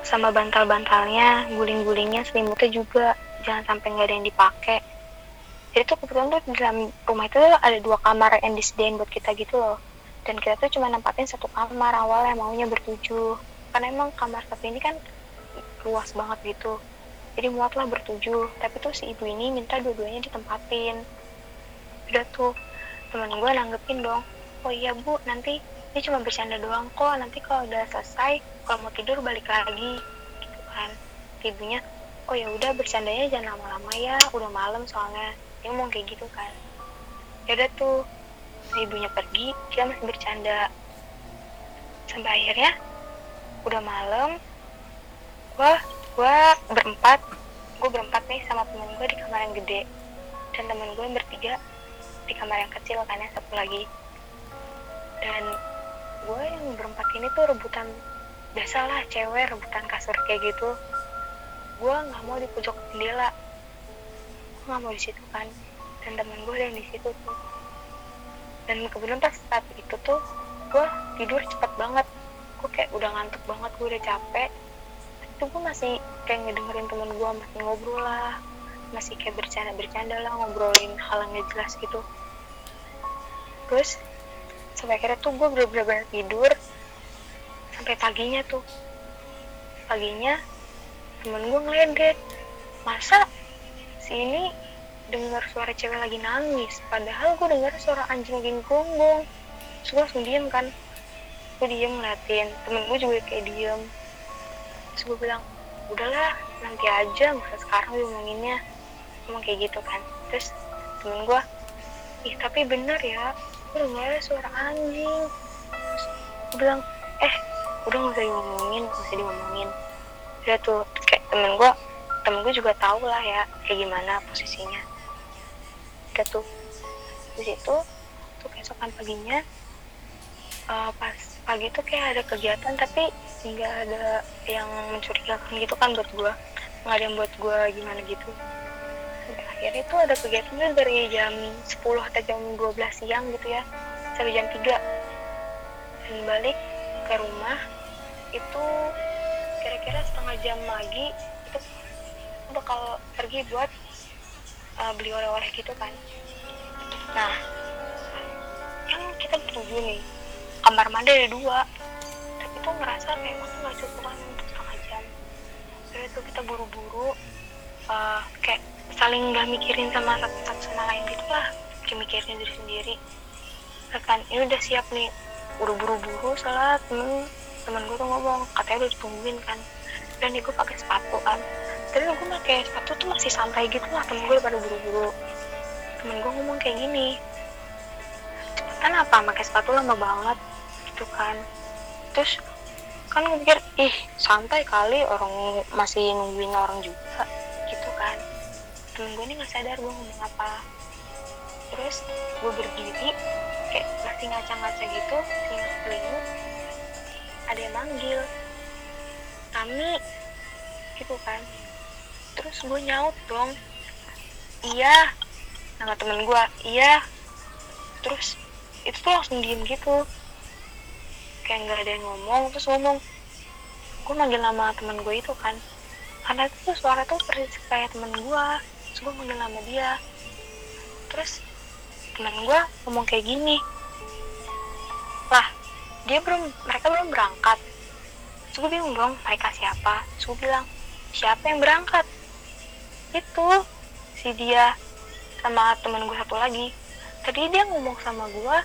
[SPEAKER 3] sama bantal-bantalnya guling-gulingnya selimutnya juga. Jangan sampai nggak ada yang dipakai jadi tuh kebetulan tuh di dalam rumah itu ada dua kamar yang disediain buat kita gitu loh. Dan kita tuh cuma nempatin satu kamar awal yang maunya bertujuh. Karena emang kamar satu ini kan luas banget gitu. Jadi muatlah bertujuh. Tapi tuh si ibu ini minta dua-duanya ditempatin. Udah tuh teman gue nanggepin dong. Oh iya bu nanti ini cuma bercanda doang kok. Nanti kalau udah selesai kalau mau tidur balik lagi. Gitu kan. Ibunya oh ya udah bercandanya jangan lama-lama ya. Udah malam soalnya dia ngomong kayak gitu kan. Ya udah tuh ibunya pergi kita masih bercanda. Sampai akhirnya udah malam gua gua berempat gue berempat nih sama temen gue di kamar yang gede. Dan temen gue yang bertiga di kamar yang kecil yang satu lagi. Dan gue yang berempat ini tuh rebutan biasalah cewek rebutan kasur kayak gitu. Gue nggak mau di pojok jendela gue nggak mau di situ kan. Dan temen gue ada yang di situ tuh. Dan kebetulan pas saat itu tuh gue tidur cepet banget. Gue kayak udah ngantuk banget gue udah capek. Itu gue masih kayak ngedengerin temen gue masih ngobrol lah. Masih kayak bercanda bercanda lah ngobrolin hal yang gak jelas gitu. Terus sampai akhirnya tuh gue bener-bener tidur. Sampai paginya tuh. Paginya temen gue ngeledek masa si ini dengar suara cewek lagi nangis. Padahal gue dengar suara anjing lagi gonggong terus gue langsung diem kan. Gue diem ngeliatin. Temen gue juga kayak diem. Terus gue bilang udahlah nanti aja usah sekarang ngomonginnya ngomong kayak gitu kan. Terus temen gue ih tapi bener ya gue dengar suara anjing. Terus gue bilang eh udah nggak usah diomongin nggak usah diomongin. Udah tuh kayak temen gue temen gue juga tahu lah ya kayak gimana posisinya. Udah tuh di situ tuh keesokan paginya uh, pas pagi tuh kayak ada kegiatan tapi nggak ada yang mencurigakan gitu kan buat gue nggak ada yang buat gue gimana gitu. Akhirnya tuh ada kegiatan tuh dari jam 10 atau jam 12 siang gitu ya. Sampai jam 3 dan balik ke rumah itu kira-kira setengah jam lagi bakal pergi buat uh, beli oleh-oleh gitu kan. Nah kan kita bertujuh nih kamar mandi ada dua. Tapi tuh ngerasa kayak waktu nggak cukup untuk setengah jam. Jadi tuh kita buru-buru uh, kayak saling nggak mikirin sama satu, sama lain gitu lah. Kayak mikirin diri sendiri. Kan ini udah siap nih. Udah buru-buru salat temen. Temen gue tuh ngomong katanya udah ditungguin kan. Dan gue pakai sepatu kan tapi gue pakai sepatu tuh masih santai gitu lah temen gue pada buru-buru. Temen gue ngomong kayak gini cepetan apa pakai sepatu lama banget gitu kan. Terus kan gue pikir ih santai kali orang masih nungguin orang juga gitu kan. Temen gue ini nggak sadar gue ngomong apa. Terus gue berdiri kayak masih ngaca-ngaca gitu telinga ada yang manggil. Kami gitu kan terus gue nyaut dong. Iya. Nama temen gue iya. Terus itu tuh langsung diem gitu. Kayak nggak ada yang ngomong terus ngomong. Gue manggil nama temen gue itu kan. Karena itu tuh suara tuh persis kayak temen gue terus gue manggil nama dia. Terus temen gue ngomong kayak gini. Lah dia belum mereka belum berangkat. Terus gue bingung dong mereka siapa? Terus gue bilang siapa yang berangkat itu si dia sama teman gue satu lagi. Tadi dia ngomong sama gue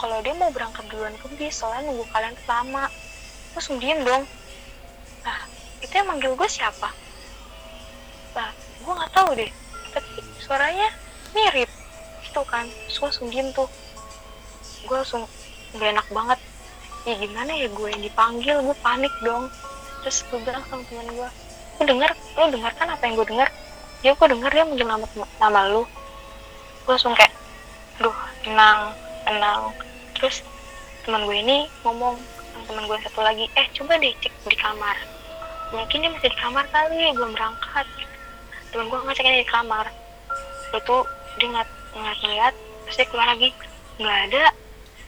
[SPEAKER 3] kalau dia mau berangkat duluan ke bis soalnya nunggu kalian lama. Terus diem dong. Nah itu yang manggil gue siapa? Nah gue nggak tahu deh. Tapi suaranya mirip. Gitu kan gue langsung tuh. Gue langsung gak enak banget. Ya gimana ya gue yang dipanggil? Gue panik dong. Terus gue bilang sama teman gue lu dengar lu dengar kan apa yang gue dengar ya gue dengar dia manggil nama nama lu. Gue langsung kayak duh tenang tenang. Terus teman gue ini ngomong teman gue satu lagi eh coba deh cek di kamar. Mungkin dia masih di kamar kali belum berangkat. Teman gue ngeceknya di kamar. Lalu dia nggak ngeliat ngeliat terus dia keluar lagi. Nggak ada.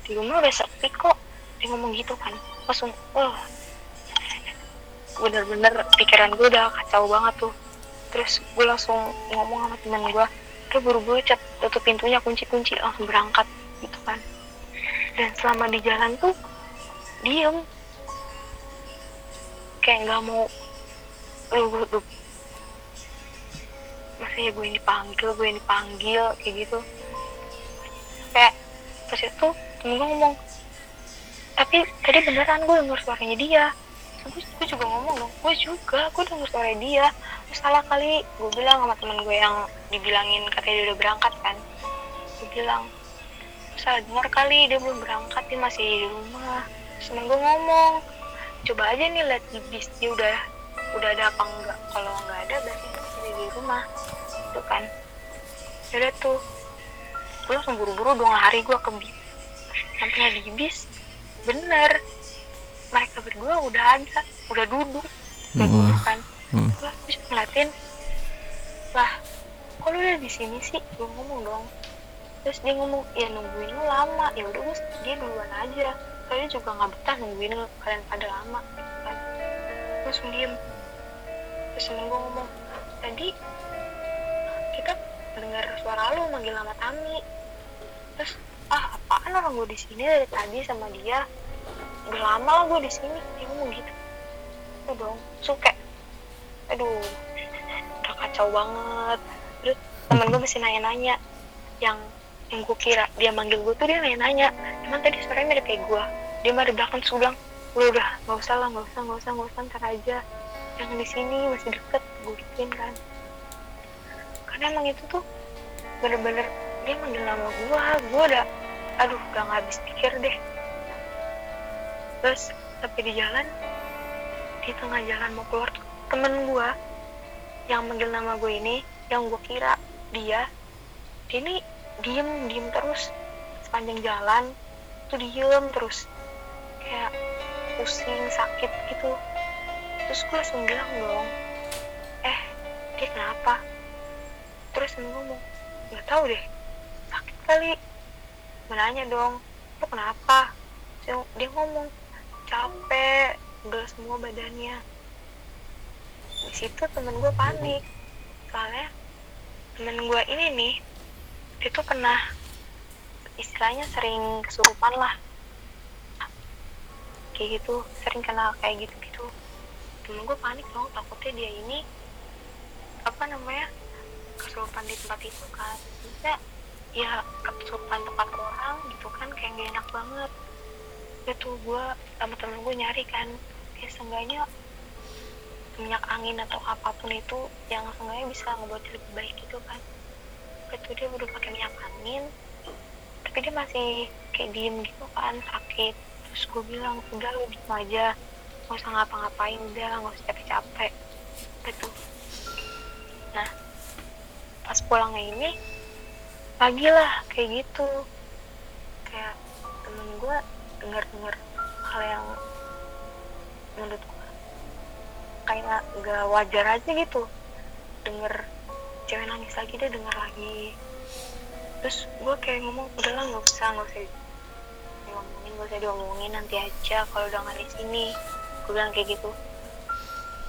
[SPEAKER 3] Di rumah udah sepi kok. Dia ngomong gitu kan. Langsung oh. Bener-bener pikiran gue udah kacau banget tuh terus gue langsung ngomong sama teman gue dia buru-buru cat tutup pintunya kunci-kunci langsung berangkat gitu kan. Dan selama di jalan tuh diem. Kayak nggak mau lu gue tuh masa ya gue ini panggil gue ini panggil kayak gitu. Kayak terus itu temen gue ngomong tapi tadi beneran gue denger suaranya dia gue, gue juga ngomong dong gue juga gue denger suara dia. Terus salah kali gue bilang sama temen gue yang dibilangin katanya dia udah berangkat kan. Gue bilang salah denger kali dia belum berangkat dia masih di rumah. Terus temen gue ngomong coba aja nih lihat di bis dia udah udah ada apa enggak? Kalau nggak ada berarti dia di rumah. Itu kan. Udah tuh gue langsung buru-buru dua hari gue ke bis. Sampai di bis bener mereka berdua udah ada udah duduk. Udah
[SPEAKER 1] Hmm.
[SPEAKER 3] duduk kan.
[SPEAKER 1] Hmm.
[SPEAKER 3] bisa ngeliatin lah kok lu udah di sini sih? Gue ngomong dong. Terus dia ngomong ya nungguin lu lama. Ya udah gue dia duluan aja. Soalnya juga nggak betah nungguin lu kalian pada lama gitu kan. Langsung diem. Terus temen gue ngomong tadi kita dengar suara lu manggil nama Tami. Terus ah apaan orang gue di sini dari tadi sama dia udah lama lah gue di sini. Dia ngomong gitu. Itu dong suka. Aduh udah kacau banget. Terus temen gue masih nanya-nanya. Yang yang gue kira dia manggil gue tuh dia nanya-nanya. Emang tadi suaranya mirip kayak gue dia mah di belakang terus gue bilang udah udah nggak usah lah nggak usah nggak usah nggak usah ntar aja. Jangan di sini masih deket gue gituin kan. Karena emang itu tuh bener-bener dia manggil nama gue gue udah aduh udah nggak habis pikir deh terus tapi di jalan di tengah jalan mau keluar temen gue yang manggil nama gue ini yang gue kira dia dia ini diem diem terus. Sepanjang jalan tuh diem terus. Kayak pusing sakit gitu. Terus gue langsung bilang dong eh dia kenapa? Terus gue ngomong nggak tahu deh sakit kali. Menanya dong lu kenapa? Dia ngomong capek udah semua badannya. Di situ temen gue panik. Soalnya temen gue ini nih dia tuh pernah istilahnya sering kesurupan lah. Kayak gitu sering kena kayak gitu gitu temen gue panik dong takutnya dia ini apa namanya kesurupan di tempat itu kan. Bisa ya kesurupan tempat orang gitu kan kayak gak enak banget itu gue sama temen gue nyari kan. Kayak seenggaknya minyak angin atau apa pun itu yang seenggaknya bisa ngebuat lebih baik gitu kan. Itu dia udah pakai minyak angin tapi dia masih kayak diem gitu kan sakit. Terus gue bilang udah lu diem aja. Nggak usah ngapa-ngapain udah nggak usah capek-capek. Itu nah pas pulangnya ini pagi lah kayak gitu. Kayak temen gue denger-denger hal yang menurut gue kayak gak wajar aja gitu. Denger cewek nangis lagi dia denger lagi. Terus gue kayak ngomong udahlah nggak usah nggak usah diomongin nggak usah diomongin nanti aja kalau udah nggak di sini. Gue bilang kayak gitu.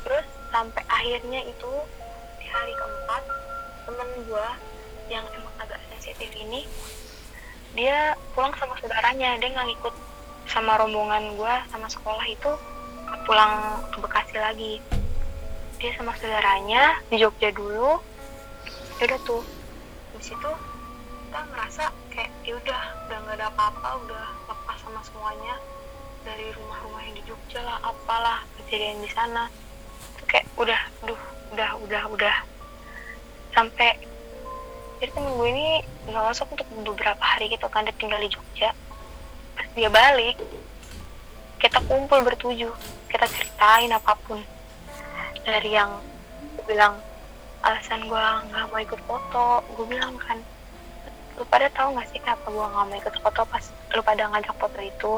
[SPEAKER 3] Terus sampai akhirnya itu di hari keempat temen gue yang emang agak sensitif ini dia pulang sama saudaranya dia nggak ngikut sama rombongan gue sama sekolah itu pulang ke Bekasi lagi. Dia sama saudaranya di Jogja dulu. Ya udah tuh di situ kita ngerasa kayak ya udah udah nggak ada apa-apa udah lepas sama semuanya dari rumah-rumah yang di Jogja lah apalah kejadian di sana. Itu kayak udah duh udah udah udah. Sampai jadi temen gue ini nggak masuk untuk beberapa hari gitu kan dia tinggal di Jogja dia balik. Kita kumpul bertujuh kita ceritain apa pun. Dari yang gue bilang alasan gue nggak mau ikut foto gue bilang kan lu pada tahu nggak sih kenapa gue nggak mau ikut foto pas lu pada ngajak foto itu?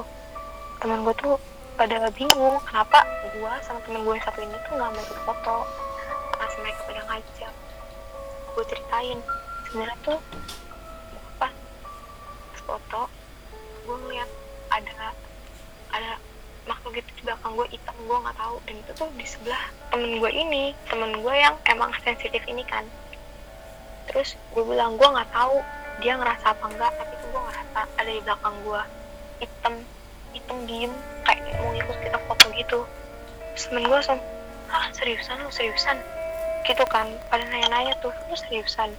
[SPEAKER 3] Temen gue tuh pada bingung kenapa gue sama temen gue yang satu ini tuh nggak mau ikut foto pas mereka pada ngajak? Gue ceritain sebenarnya tuh pas pas foto gue ngeliat ada ada makhluk gitu di belakang gue hitam gue nggak tahu. Dan itu tuh di sebelah temen gue ini temen gue yang emang sensitif ini kan. Terus gue bilang gue nggak tahu dia ngerasa apa enggak tapi tuh gue ngerasa ada di belakang gue hitam hitam diem kayak mau ngikut kita foto gitu. Terus temen gue langsung ah seriusan lu seriusan? Gitu kan pada nanya-nanya tuh lu seriusan?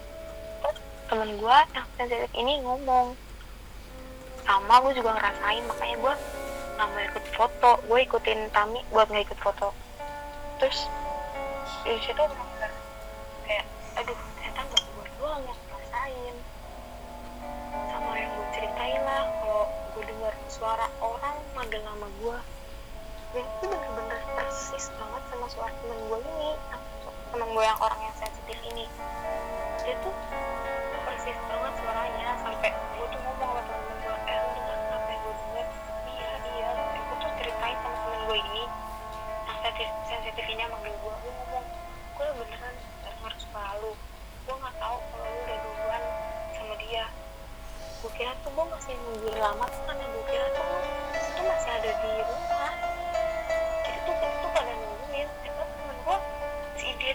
[SPEAKER 3] Terus temen gue yang sensitif ini ngomong sama gue juga ngerasain. Makanya gue nggak mau ikut foto. Gue ikutin Tami buat nggak ikut foto. Terus di situ benar kayak aduh ternyata nggak gue doang yang ngerasain. Sama yang gue ceritain lah kalau gue dengar suara orang manggil nama gue dan itu bener-bener persis banget sama suara temen gue ini. Temen gue yang orang yang sensitif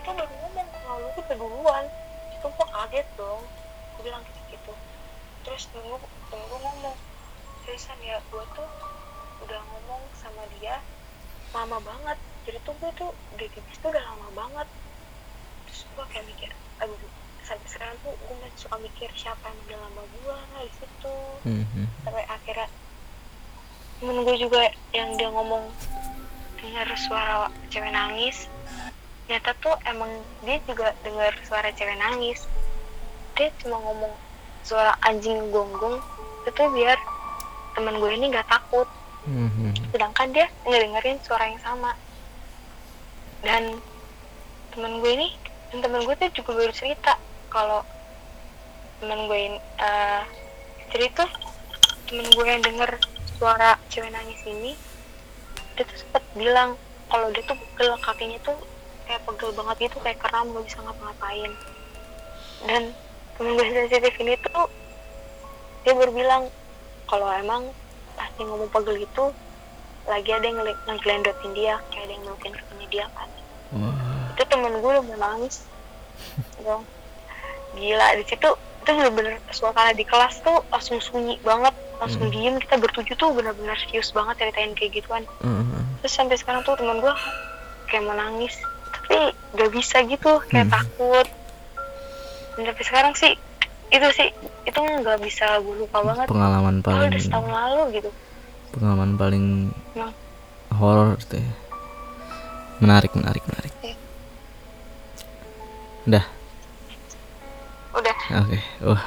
[SPEAKER 3] tuh baru ngomong kalau lu tuh udah duluan itu gue kaget dong. Gue bilang gitu gitu. Terus tunggu tunggu ngomong seriusan ya gue tuh udah ngomong sama dia lama banget. Jadi tuh gue tuh udah di bis tuh udah lama banget. Terus gue kayak mikir aduh sampai sekarang tuh gue masih suka mikir siapa yang udah lama gue di situ.
[SPEAKER 1] Mhm.
[SPEAKER 3] sampai akhirnya temen gue juga yang dia ngomong dengar suara cewek nangis ternyata tuh emang dia juga dengar suara cewek nangis. Dia cuma ngomong suara anjing gonggong. Itu biar temen gue ini nggak takut.
[SPEAKER 1] Mhm.
[SPEAKER 3] sedangkan dia ngedengerin suara yang sama. Dan temen gue ini dan temen gue tuh juga baru cerita kalau temen gue ini eh jadi tuh temen gue yang denger suara cewek nangis ini dia tuh sempet bilang kalau dia tuh pegel kakinya tuh kayak pegel banget gitu kayak kram gak bisa ngapa-ngapain. Dan temen gue sensitif ini tuh dia baru bilang kalau emang pasti ngomong pegel itu lagi ada yang ngegelendotin dia kayak ada yang ngelukin kakinya dia kan.
[SPEAKER 1] Wah.
[SPEAKER 3] itu temen gue udah nangis dong gila di situ itu bener-bener suasana di kelas tuh langsung sunyi banget langsung
[SPEAKER 1] Hmm.
[SPEAKER 3] diem. Kita bertujuh tuh bener-bener serius banget ceritain kayak gituan.
[SPEAKER 1] Mhm.
[SPEAKER 3] terus sampai sekarang tuh temen gue kayak mau nangis tapi gak bisa gitu kayak
[SPEAKER 1] Hmm.
[SPEAKER 3] takut dan sampai sekarang sih itu sih itu nggak bisa gue lupa banget
[SPEAKER 1] Pengalaman paling
[SPEAKER 3] udah setahun lalu gitu
[SPEAKER 1] pengalaman paling
[SPEAKER 3] Nah.
[SPEAKER 1] horor tuh ya. Menarik, menarik, menarik.
[SPEAKER 3] Iya.
[SPEAKER 1] Udah,
[SPEAKER 3] udah
[SPEAKER 1] oke. Wah,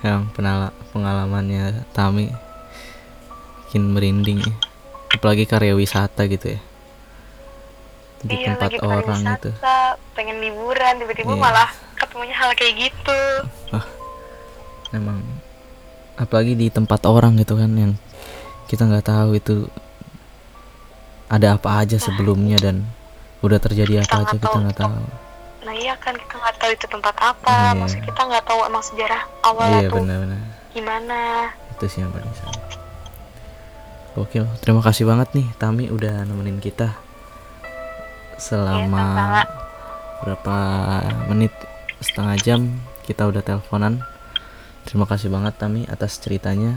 [SPEAKER 1] yang penala pengalamannya Tami bikin merinding ya. Apalagi karya wisata gitu ya. Di
[SPEAKER 3] iya
[SPEAKER 1] tempat
[SPEAKER 3] lagi
[SPEAKER 1] orang gitu.
[SPEAKER 3] pariwisata, pengen liburan tiba-tiba
[SPEAKER 1] Iya.
[SPEAKER 3] malah ketemunya hal kayak gitu
[SPEAKER 1] Emang apalagi di tempat orang gitu kan yang kita nggak tahu itu ada apa aja sebelumnya dan udah terjadi apa
[SPEAKER 3] Kita
[SPEAKER 1] aja
[SPEAKER 3] nggak
[SPEAKER 1] kita
[SPEAKER 3] tahu
[SPEAKER 1] nggak tahu.
[SPEAKER 3] nah iya kan kita nggak tahu itu tempat apa
[SPEAKER 1] Iya.
[SPEAKER 3] maksudnya kita nggak tahu emang sejarah awalnya
[SPEAKER 1] Iya
[SPEAKER 3] tuh
[SPEAKER 1] benar-benar.
[SPEAKER 3] gimana
[SPEAKER 1] itu sih yang paling seru Oke, terima kasih banget nih Tami udah nemenin kita selama
[SPEAKER 3] sama-sama.
[SPEAKER 1] berapa menit setengah jam kita udah teleponan. Terima kasih banget Tami atas ceritanya.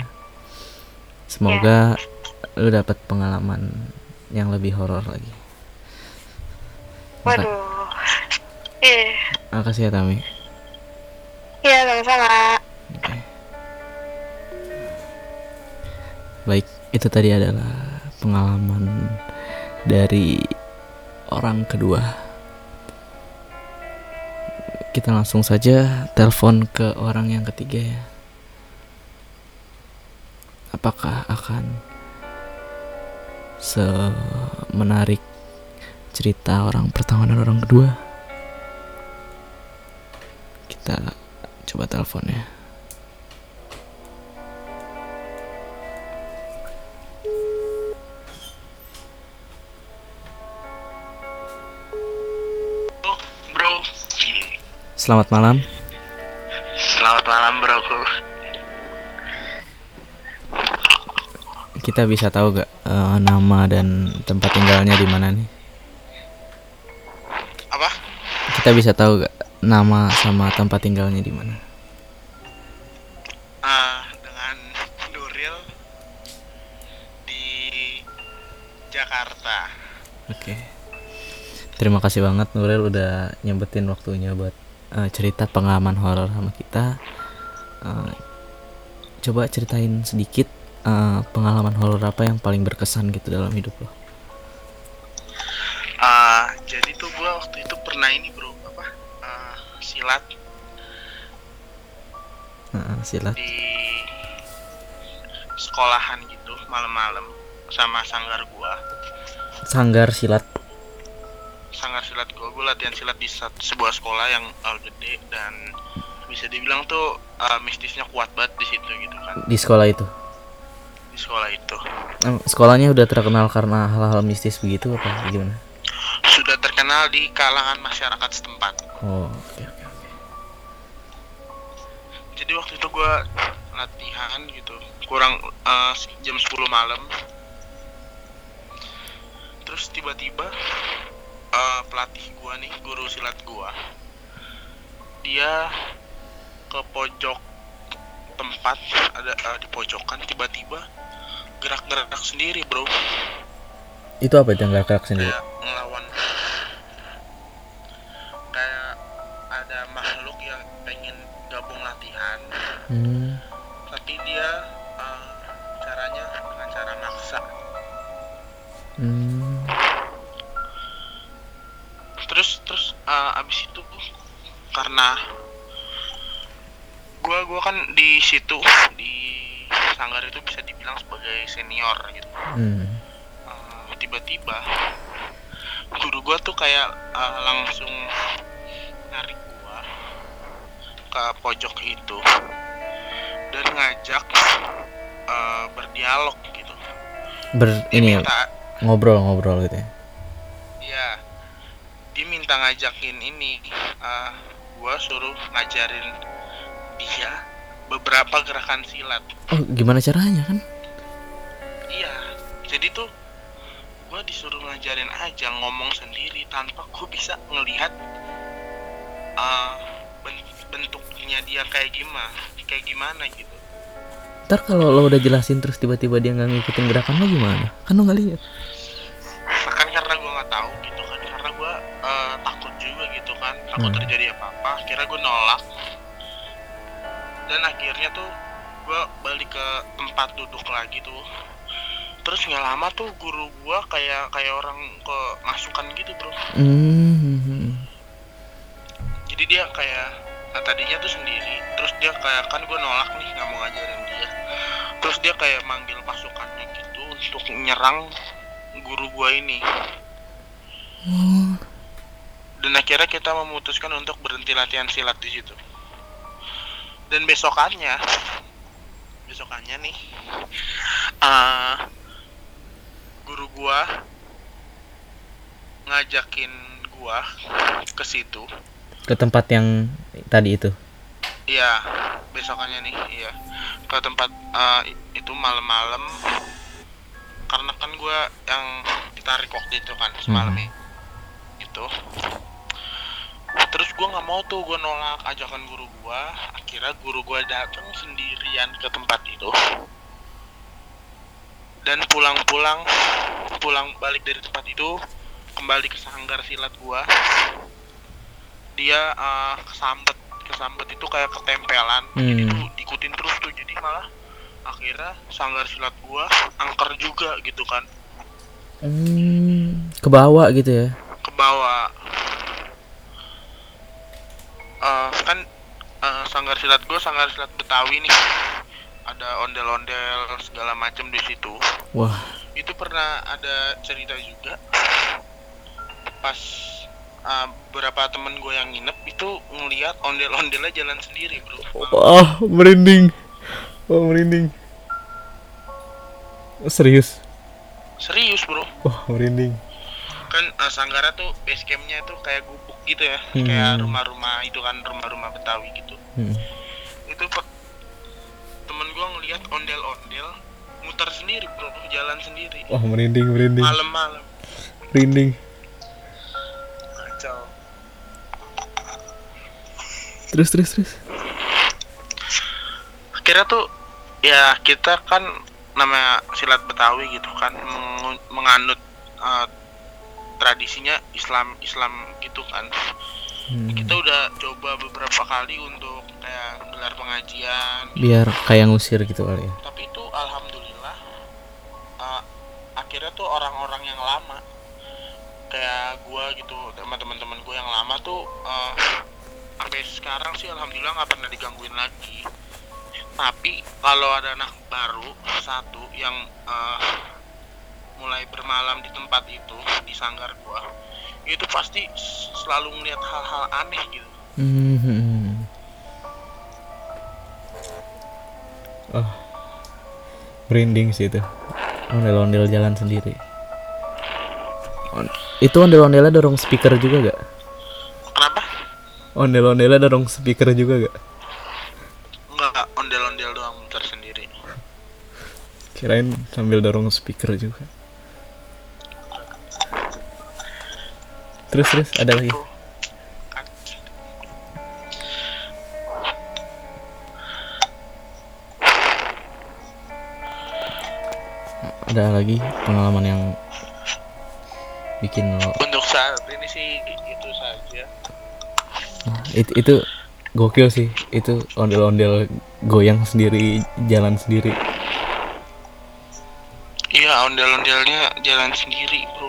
[SPEAKER 1] Semoga lu dapat pengalaman yang lebih horor lagi. Maka-
[SPEAKER 3] Waduh. Iya,
[SPEAKER 1] Makasih ya Tami.
[SPEAKER 3] iya sama-sama.
[SPEAKER 1] Oke. Baik, itu tadi adalah pengalaman dari orang kedua. Kita langsung saja telepon ke orang yang ketiga ya. Apakah akan semenarik cerita orang pertama dan orang kedua? Kita coba teleponnya. Selamat malam.
[SPEAKER 4] selamat malam bro.
[SPEAKER 1] Kita bisa tahu gak eh, nama dan tempat tinggalnya di mana nih?
[SPEAKER 4] Apa?
[SPEAKER 1] Kita bisa tahu gak nama sama tempat tinggalnya di mana?
[SPEAKER 4] Ah, dengan Nuril di Jakarta.
[SPEAKER 1] Oke. Terima kasih banget Nuril udah nyempetin waktunya buat eh, cerita pengalaman horor sama kita. Eh, coba ceritain sedikit eh, pengalaman horor apa yang paling berkesan gitu dalam hidup lo.
[SPEAKER 4] Ah, jadi tuh gua waktu itu pernah ini bro, apa? Ah, silat
[SPEAKER 1] Heeh, silat.
[SPEAKER 4] di sekolahan gitu malam-malam sama sanggar gua.
[SPEAKER 1] Sanggar silat.
[SPEAKER 4] Sanggar silat gua, gua latihan silat di sebuah sekolah yang uh, gede dan bisa dibilang tuh uh, mistisnya kuat banget di situ gitu kan
[SPEAKER 1] di sekolah itu.
[SPEAKER 4] di sekolah itu
[SPEAKER 1] Sekolahnya udah terkenal karena hal-hal mistis begitu apa gimana?
[SPEAKER 4] sudah terkenal di kalangan masyarakat setempat
[SPEAKER 1] Oh, oke oke oke.
[SPEAKER 4] jadi waktu itu gua latihan gitu kurang uh, jam 10 malam terus tiba-tiba uh, pelatih gua nih guru silat gua dia ke pojok tempat ada uh, di pojokan tiba-tiba gerak-gerak sendiri bro
[SPEAKER 1] Itu apa itu yang gerak-gerak sendiri?
[SPEAKER 4] kayak ngelawan kayak ada makhluk yang pengen gabung latihan
[SPEAKER 1] Hmm.
[SPEAKER 4] tapi dia uh, caranya dengan cara maksa
[SPEAKER 1] Hmm.
[SPEAKER 4] Terus terus uh, abis itu karena gua gua kan di situ di sanggar itu bisa dibilang sebagai senior gitu
[SPEAKER 1] Hmm.
[SPEAKER 4] Uh, tiba-tiba guru gua tuh kayak uh, langsung narik gua ke pojok itu dan ngajak uh, berdialog gitu
[SPEAKER 1] Ber
[SPEAKER 4] dia
[SPEAKER 1] ini
[SPEAKER 4] minta
[SPEAKER 1] ngobrol-ngobrol gitu ya.
[SPEAKER 4] ya dia minta ngajakin ini uh, gua suruh ngajarin dia beberapa gerakan silat
[SPEAKER 1] Oh, gimana caranya kan?
[SPEAKER 4] iya jadi tuh gua disuruh ngajarin aja ngomong sendiri tanpa gua bisa ngelihat uh, ben- bentuknya dia kayak gimana kayak gimana gitu
[SPEAKER 1] Ntar kalau lo udah jelasin terus tiba-tiba dia nggak ngikutin gerakan lo gimana? Kan lo nggak lihat.
[SPEAKER 4] Kan karena gua nggak tahu gitu kan uh, takut juga gitu kan. Takut
[SPEAKER 1] Hmm.
[SPEAKER 4] terjadi apa-apa. Kira gua nolak. Dan akhirnya tuh gua balik ke tempat duduk lagi tuh. Terus nggak lama tuh guru gua kayak kayak orang ke masukan gitu bro.
[SPEAKER 1] Hmm.
[SPEAKER 4] jadi dia kayak nah, tadinya tuh sendiri. Terus dia kayak kan gue nolak nih nggak mau ngajarin dia. Terus dia kayak manggil pasukannya gitu untuk nyerang guru gua ini.
[SPEAKER 1] Oh.
[SPEAKER 4] Dan akhirnya kita memutuskan untuk berhenti latihan silat di situ dan besokannya besokannya nih eh guru gua ngajakin gua ke situ
[SPEAKER 1] Ke tempat yang tadi itu.
[SPEAKER 4] Iya, besokannya nih, iya. Ke tempat eh, itu malam-malam karena kan gue yang ditarik waktu itu kan semalam
[SPEAKER 1] Hmm.
[SPEAKER 4] itu. Terus gue nggak mau tuh gue nolak ajakan guru gue. Akhirnya guru gue datang sendirian ke tempat itu. dan pulang-pulang pulang balik dari tempat itu kembali ke sanggar silat gua dia eh, kesambet kesambet itu kayak ketempelan jadi
[SPEAKER 1] Hmm.
[SPEAKER 4] tuh diikutin terus tuh jadi malah akhirnya sanggar silat gua angker juga gitu kan
[SPEAKER 1] Hmm, ke bawah gitu ya.
[SPEAKER 4] ke bawah Eh, kan eh, sanggar silat gua sanggar silat betawi nih ada ondel-ondel segala macam di situ
[SPEAKER 1] Wah,
[SPEAKER 4] itu pernah ada cerita juga pas uh, beberapa temen gue yang nginep itu ngelihat ondel-ondelnya jalan sendiri bro
[SPEAKER 1] wah merinding. Wah merinding. Serius.
[SPEAKER 4] serius bro
[SPEAKER 1] Wah merinding.
[SPEAKER 4] kan uh, Sanggara tuh base campnya tuh kayak gubuk gitu ya
[SPEAKER 1] Hmm.
[SPEAKER 4] kayak rumah-rumah itu kan rumah-rumah Betawi gitu
[SPEAKER 1] Hmm.
[SPEAKER 4] itu temen gue ngelihat ondel-ondel muter sendiri bro jalan sendiri
[SPEAKER 1] Wah merinding merinding
[SPEAKER 4] malam-malam
[SPEAKER 1] merinding.
[SPEAKER 4] kacau
[SPEAKER 1] Terus terus terus.
[SPEAKER 4] akhirnya tuh ya kita kan namanya silat Betawi gitu kan meng- menganut uh, tradisinya Islam Islam gitu kan
[SPEAKER 1] Hmm.
[SPEAKER 4] kita udah coba beberapa kali untuk kayak gelar pengajian
[SPEAKER 1] Biar kayak ngusir gitu kali ya.
[SPEAKER 4] tapi itu alhamdulillah uh, akhirnya tuh orang-orang yang lama kayak gua gitu sama teman-teman gua yang lama tuh uh, sampai sekarang sih alhamdulillah nggak pernah digangguin lagi tapi kalau ada anak baru satu yang uh, mulai bermalam di tempat itu di sanggar gua itu pasti selalu ngeliat hal-hal aneh gitu
[SPEAKER 1] Hmm. Oh, merinding sih itu. Ondel-ondel jalan sendiri. On- itu ondel-ondelnya dorong speaker juga gak?
[SPEAKER 4] kenapa
[SPEAKER 1] Ondel-ondelnya dorong speaker juga gak?
[SPEAKER 4] nggak ondel-ondel doang muter sendiri
[SPEAKER 1] Kirain sambil dorong speaker juga. Terus terus ada lagi. Ada lagi pengalaman yang bikin lo
[SPEAKER 4] Untuk saat ini sih itu saja.
[SPEAKER 1] itu itu gokil sih itu ondel-ondel goyang sendiri jalan sendiri
[SPEAKER 4] Iya, ondel-ondelnya jalan sendiri, bro.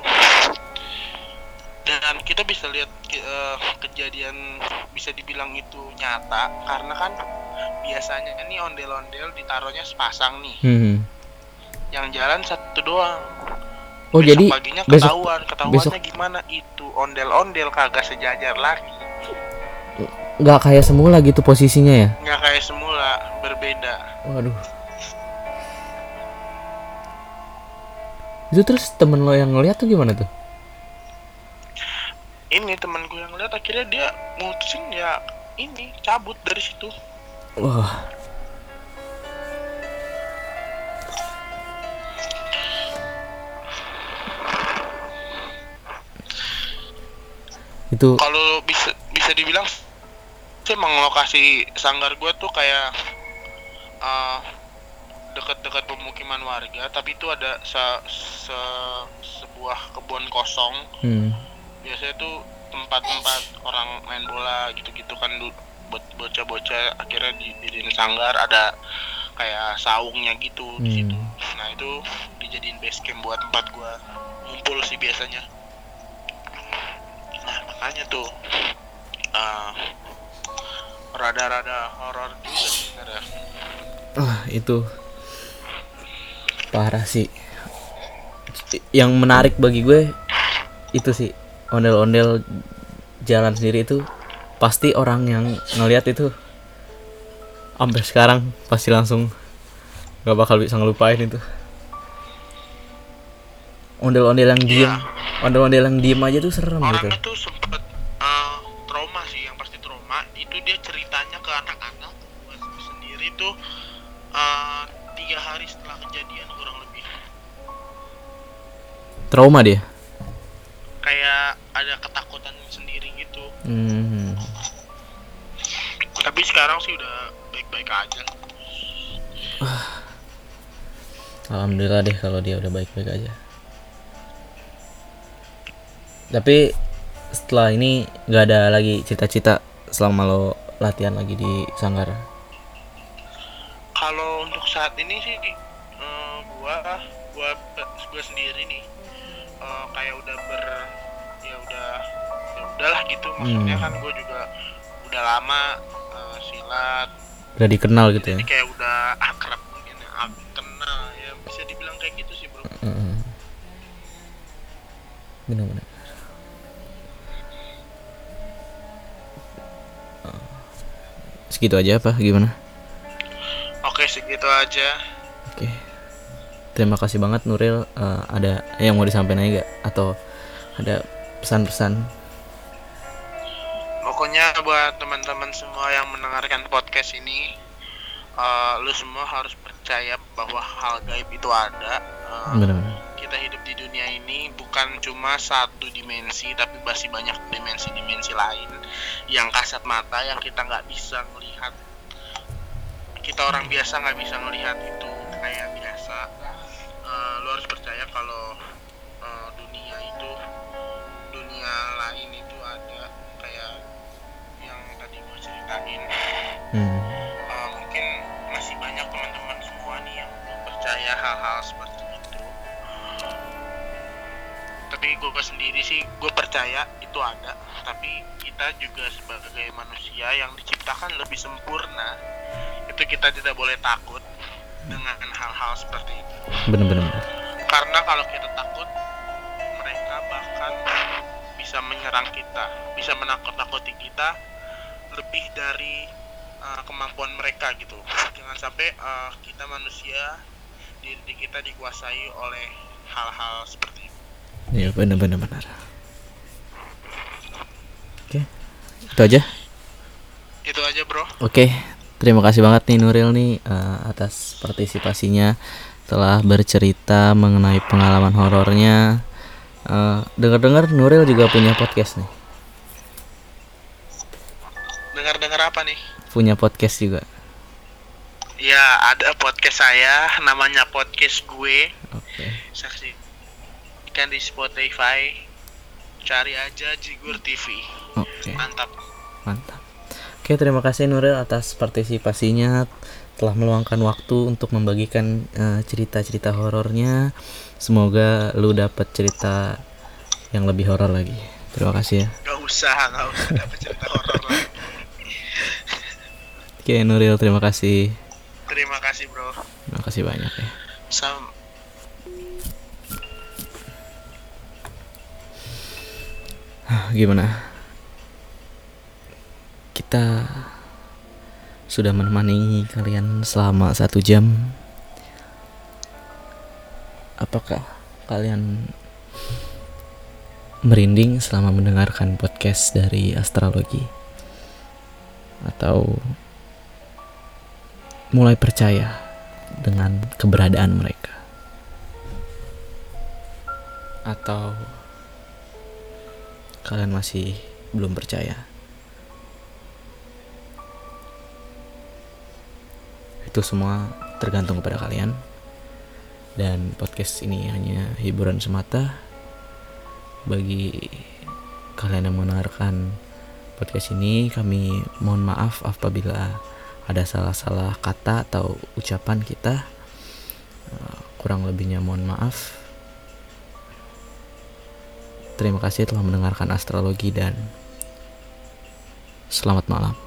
[SPEAKER 4] Dan kita bisa lihat eh, kejadian bisa dibilang itu nyata karena kan biasanya nih ondel-ondel ditaruhnya sepasang nih,
[SPEAKER 1] hmm.
[SPEAKER 4] yang jalan satu doang.
[SPEAKER 1] oh
[SPEAKER 4] Besok
[SPEAKER 1] jadi
[SPEAKER 4] paginya
[SPEAKER 1] besok
[SPEAKER 4] ketahuan, ketahuannya gimana itu ondel-ondel kagak sejajar lagi,
[SPEAKER 1] nggak kayak semula gitu posisinya ya
[SPEAKER 4] nggak kayak semula, berbeda.
[SPEAKER 1] waduh itu terus temen lo yang ngeliat tuh gimana tuh
[SPEAKER 4] Ini temen gue yang lihat akhirnya dia mutusin ya ini cabut dari situ.
[SPEAKER 1] wah itu
[SPEAKER 4] kalau bisa bisa dibilang sih emang lokasi sanggar gue tuh kayak uh, dekat-dekat pemukiman warga tapi itu ada se- se- sebuah kebun kosong
[SPEAKER 1] hmm.
[SPEAKER 4] Biasanya tuh tempat-tempat orang main bola gitu-gitu kan buat bocah-bocah akhirnya di di sanggar ada kayak saungnya gitu di
[SPEAKER 1] Hmm.
[SPEAKER 4] situ. Nah itu dijadiin base camp buat tempat gua ngumpul sih biasanya. Nah makanya tuh uh, rada-rada horor juga sebenarnya.
[SPEAKER 1] Ah itu parah sih. Yang menarik bagi gue itu sih ondel-ondel jalan sendiri itu pasti orang yang ngelihat itu sampai sekarang pasti langsung nggak bakal bisa ngelupain itu. Ondel-ondel yang diem
[SPEAKER 4] Iya.
[SPEAKER 1] ondel-ondel yang diem aja tuh serem gitu.
[SPEAKER 4] Orangnya tuh sempet uh, trauma sih yang pasti trauma. Itu dia ceritanya ke anak-anak sendiri tuh uh, tiga hari setelah kejadian kurang lebih.
[SPEAKER 1] Trauma dia
[SPEAKER 4] ada ketakutan sendiri gitu.
[SPEAKER 1] Hmm.
[SPEAKER 4] tapi sekarang sih udah baik-baik aja.
[SPEAKER 1] Alhamdulillah deh kalau dia udah baik-baik aja. Tapi setelah ini nggak ada lagi cita-cita selama lo latihan lagi di Sanggar?
[SPEAKER 4] Kalau untuk saat ini sih eh, gua gua gua sendiri nih eh, kayak udah udahlah gitu maksudnya
[SPEAKER 1] Hmm.
[SPEAKER 4] kan gua juga udah lama eh, silat.
[SPEAKER 1] Udah dikenal gitu ya?
[SPEAKER 4] jadi kayak udah akrab mungkin ya, ak- kenal ya bisa dibilang kayak gitu sih bro.
[SPEAKER 1] Benar-benar Oh. segitu aja apa? Gimana?
[SPEAKER 4] Oke segitu aja.
[SPEAKER 1] Oke. Terima kasih banget Nuril. Eh, ada yang mau disampaikan aja gak atau ada pesan-pesan
[SPEAKER 4] pokoknya buat teman-teman semua yang mendengarkan podcast ini eh, lu semua harus percaya bahwa hal gaib itu ada. Eh,
[SPEAKER 1] benar-benar.
[SPEAKER 4] kita hidup di dunia ini bukan cuma satu dimensi tapi masih banyak dimensi-dimensi lain yang kasat mata yang kita nggak bisa melihat kita orang biasa nggak bisa melihat itu kayak biasa. Eh, lo harus percaya kalau eh, dunia itu dunia lain ceritain
[SPEAKER 1] hmm.
[SPEAKER 4] Uh, mungkin masih banyak teman-teman semua nih yang belum percaya hal-hal seperti itu. Tapi gue sendiri sih gue percaya itu ada. Tapi kita juga sebagai manusia yang diciptakan lebih sempurna itu kita tidak boleh takut dengan hal-hal seperti itu.
[SPEAKER 1] Benar-benar
[SPEAKER 4] karena kalau kita takut mereka bahkan bisa menyerang kita bisa menakut-nakuti kita lebih dari uh, kemampuan mereka gitu jangan sampai uh, kita manusia diri kita dikuasai oleh hal-hal seperti itu.
[SPEAKER 1] Ya benar-benar benar. Oke itu aja.
[SPEAKER 4] Itu aja bro.
[SPEAKER 1] Oke, terima kasih banget nih Nuril nih eh, atas partisipasinya telah bercerita mengenai pengalaman horornya. Eh, dengar-dengar Nuril juga punya podcast nih,
[SPEAKER 4] dengar-dengar apa nih
[SPEAKER 1] punya podcast juga.
[SPEAKER 4] ya ada podcast saya namanya podcast gue
[SPEAKER 1] Oke,
[SPEAKER 4] saksikan di Spotify cari aja Jigur TV
[SPEAKER 1] oke,
[SPEAKER 4] mantap
[SPEAKER 1] mantap. Oke, terima kasih Nuril atas partisipasinya telah meluangkan waktu untuk membagikan eh, cerita-cerita horornya. Semoga lu dapat cerita yang lebih horor lagi. Terima kasih ya.
[SPEAKER 4] Gak usah, gak usah dapet cerita horor.
[SPEAKER 1] Oke, Nuril, terima kasih.
[SPEAKER 4] Terima kasih bro.
[SPEAKER 1] Terima kasih banyak ya.
[SPEAKER 4] Sam
[SPEAKER 1] Gimana? Kita sudah menemani kalian selama satu jam. Apakah kalian merinding selama mendengarkan podcast dari astrologi? Atau mulai percaya dengan keberadaan mereka? Atau kalian masih belum percaya. Itu semua tergantung kepada kalian. Dan podcast ini hanya hiburan semata bagi kalian yang mendengarkan podcast ini. Kami mohon maaf apabila ada salah-salah kata atau ucapan kita. Eh, Kurang lebihnya mohon maaf. Terima kasih telah mendengarkan astrologi dan selamat malam.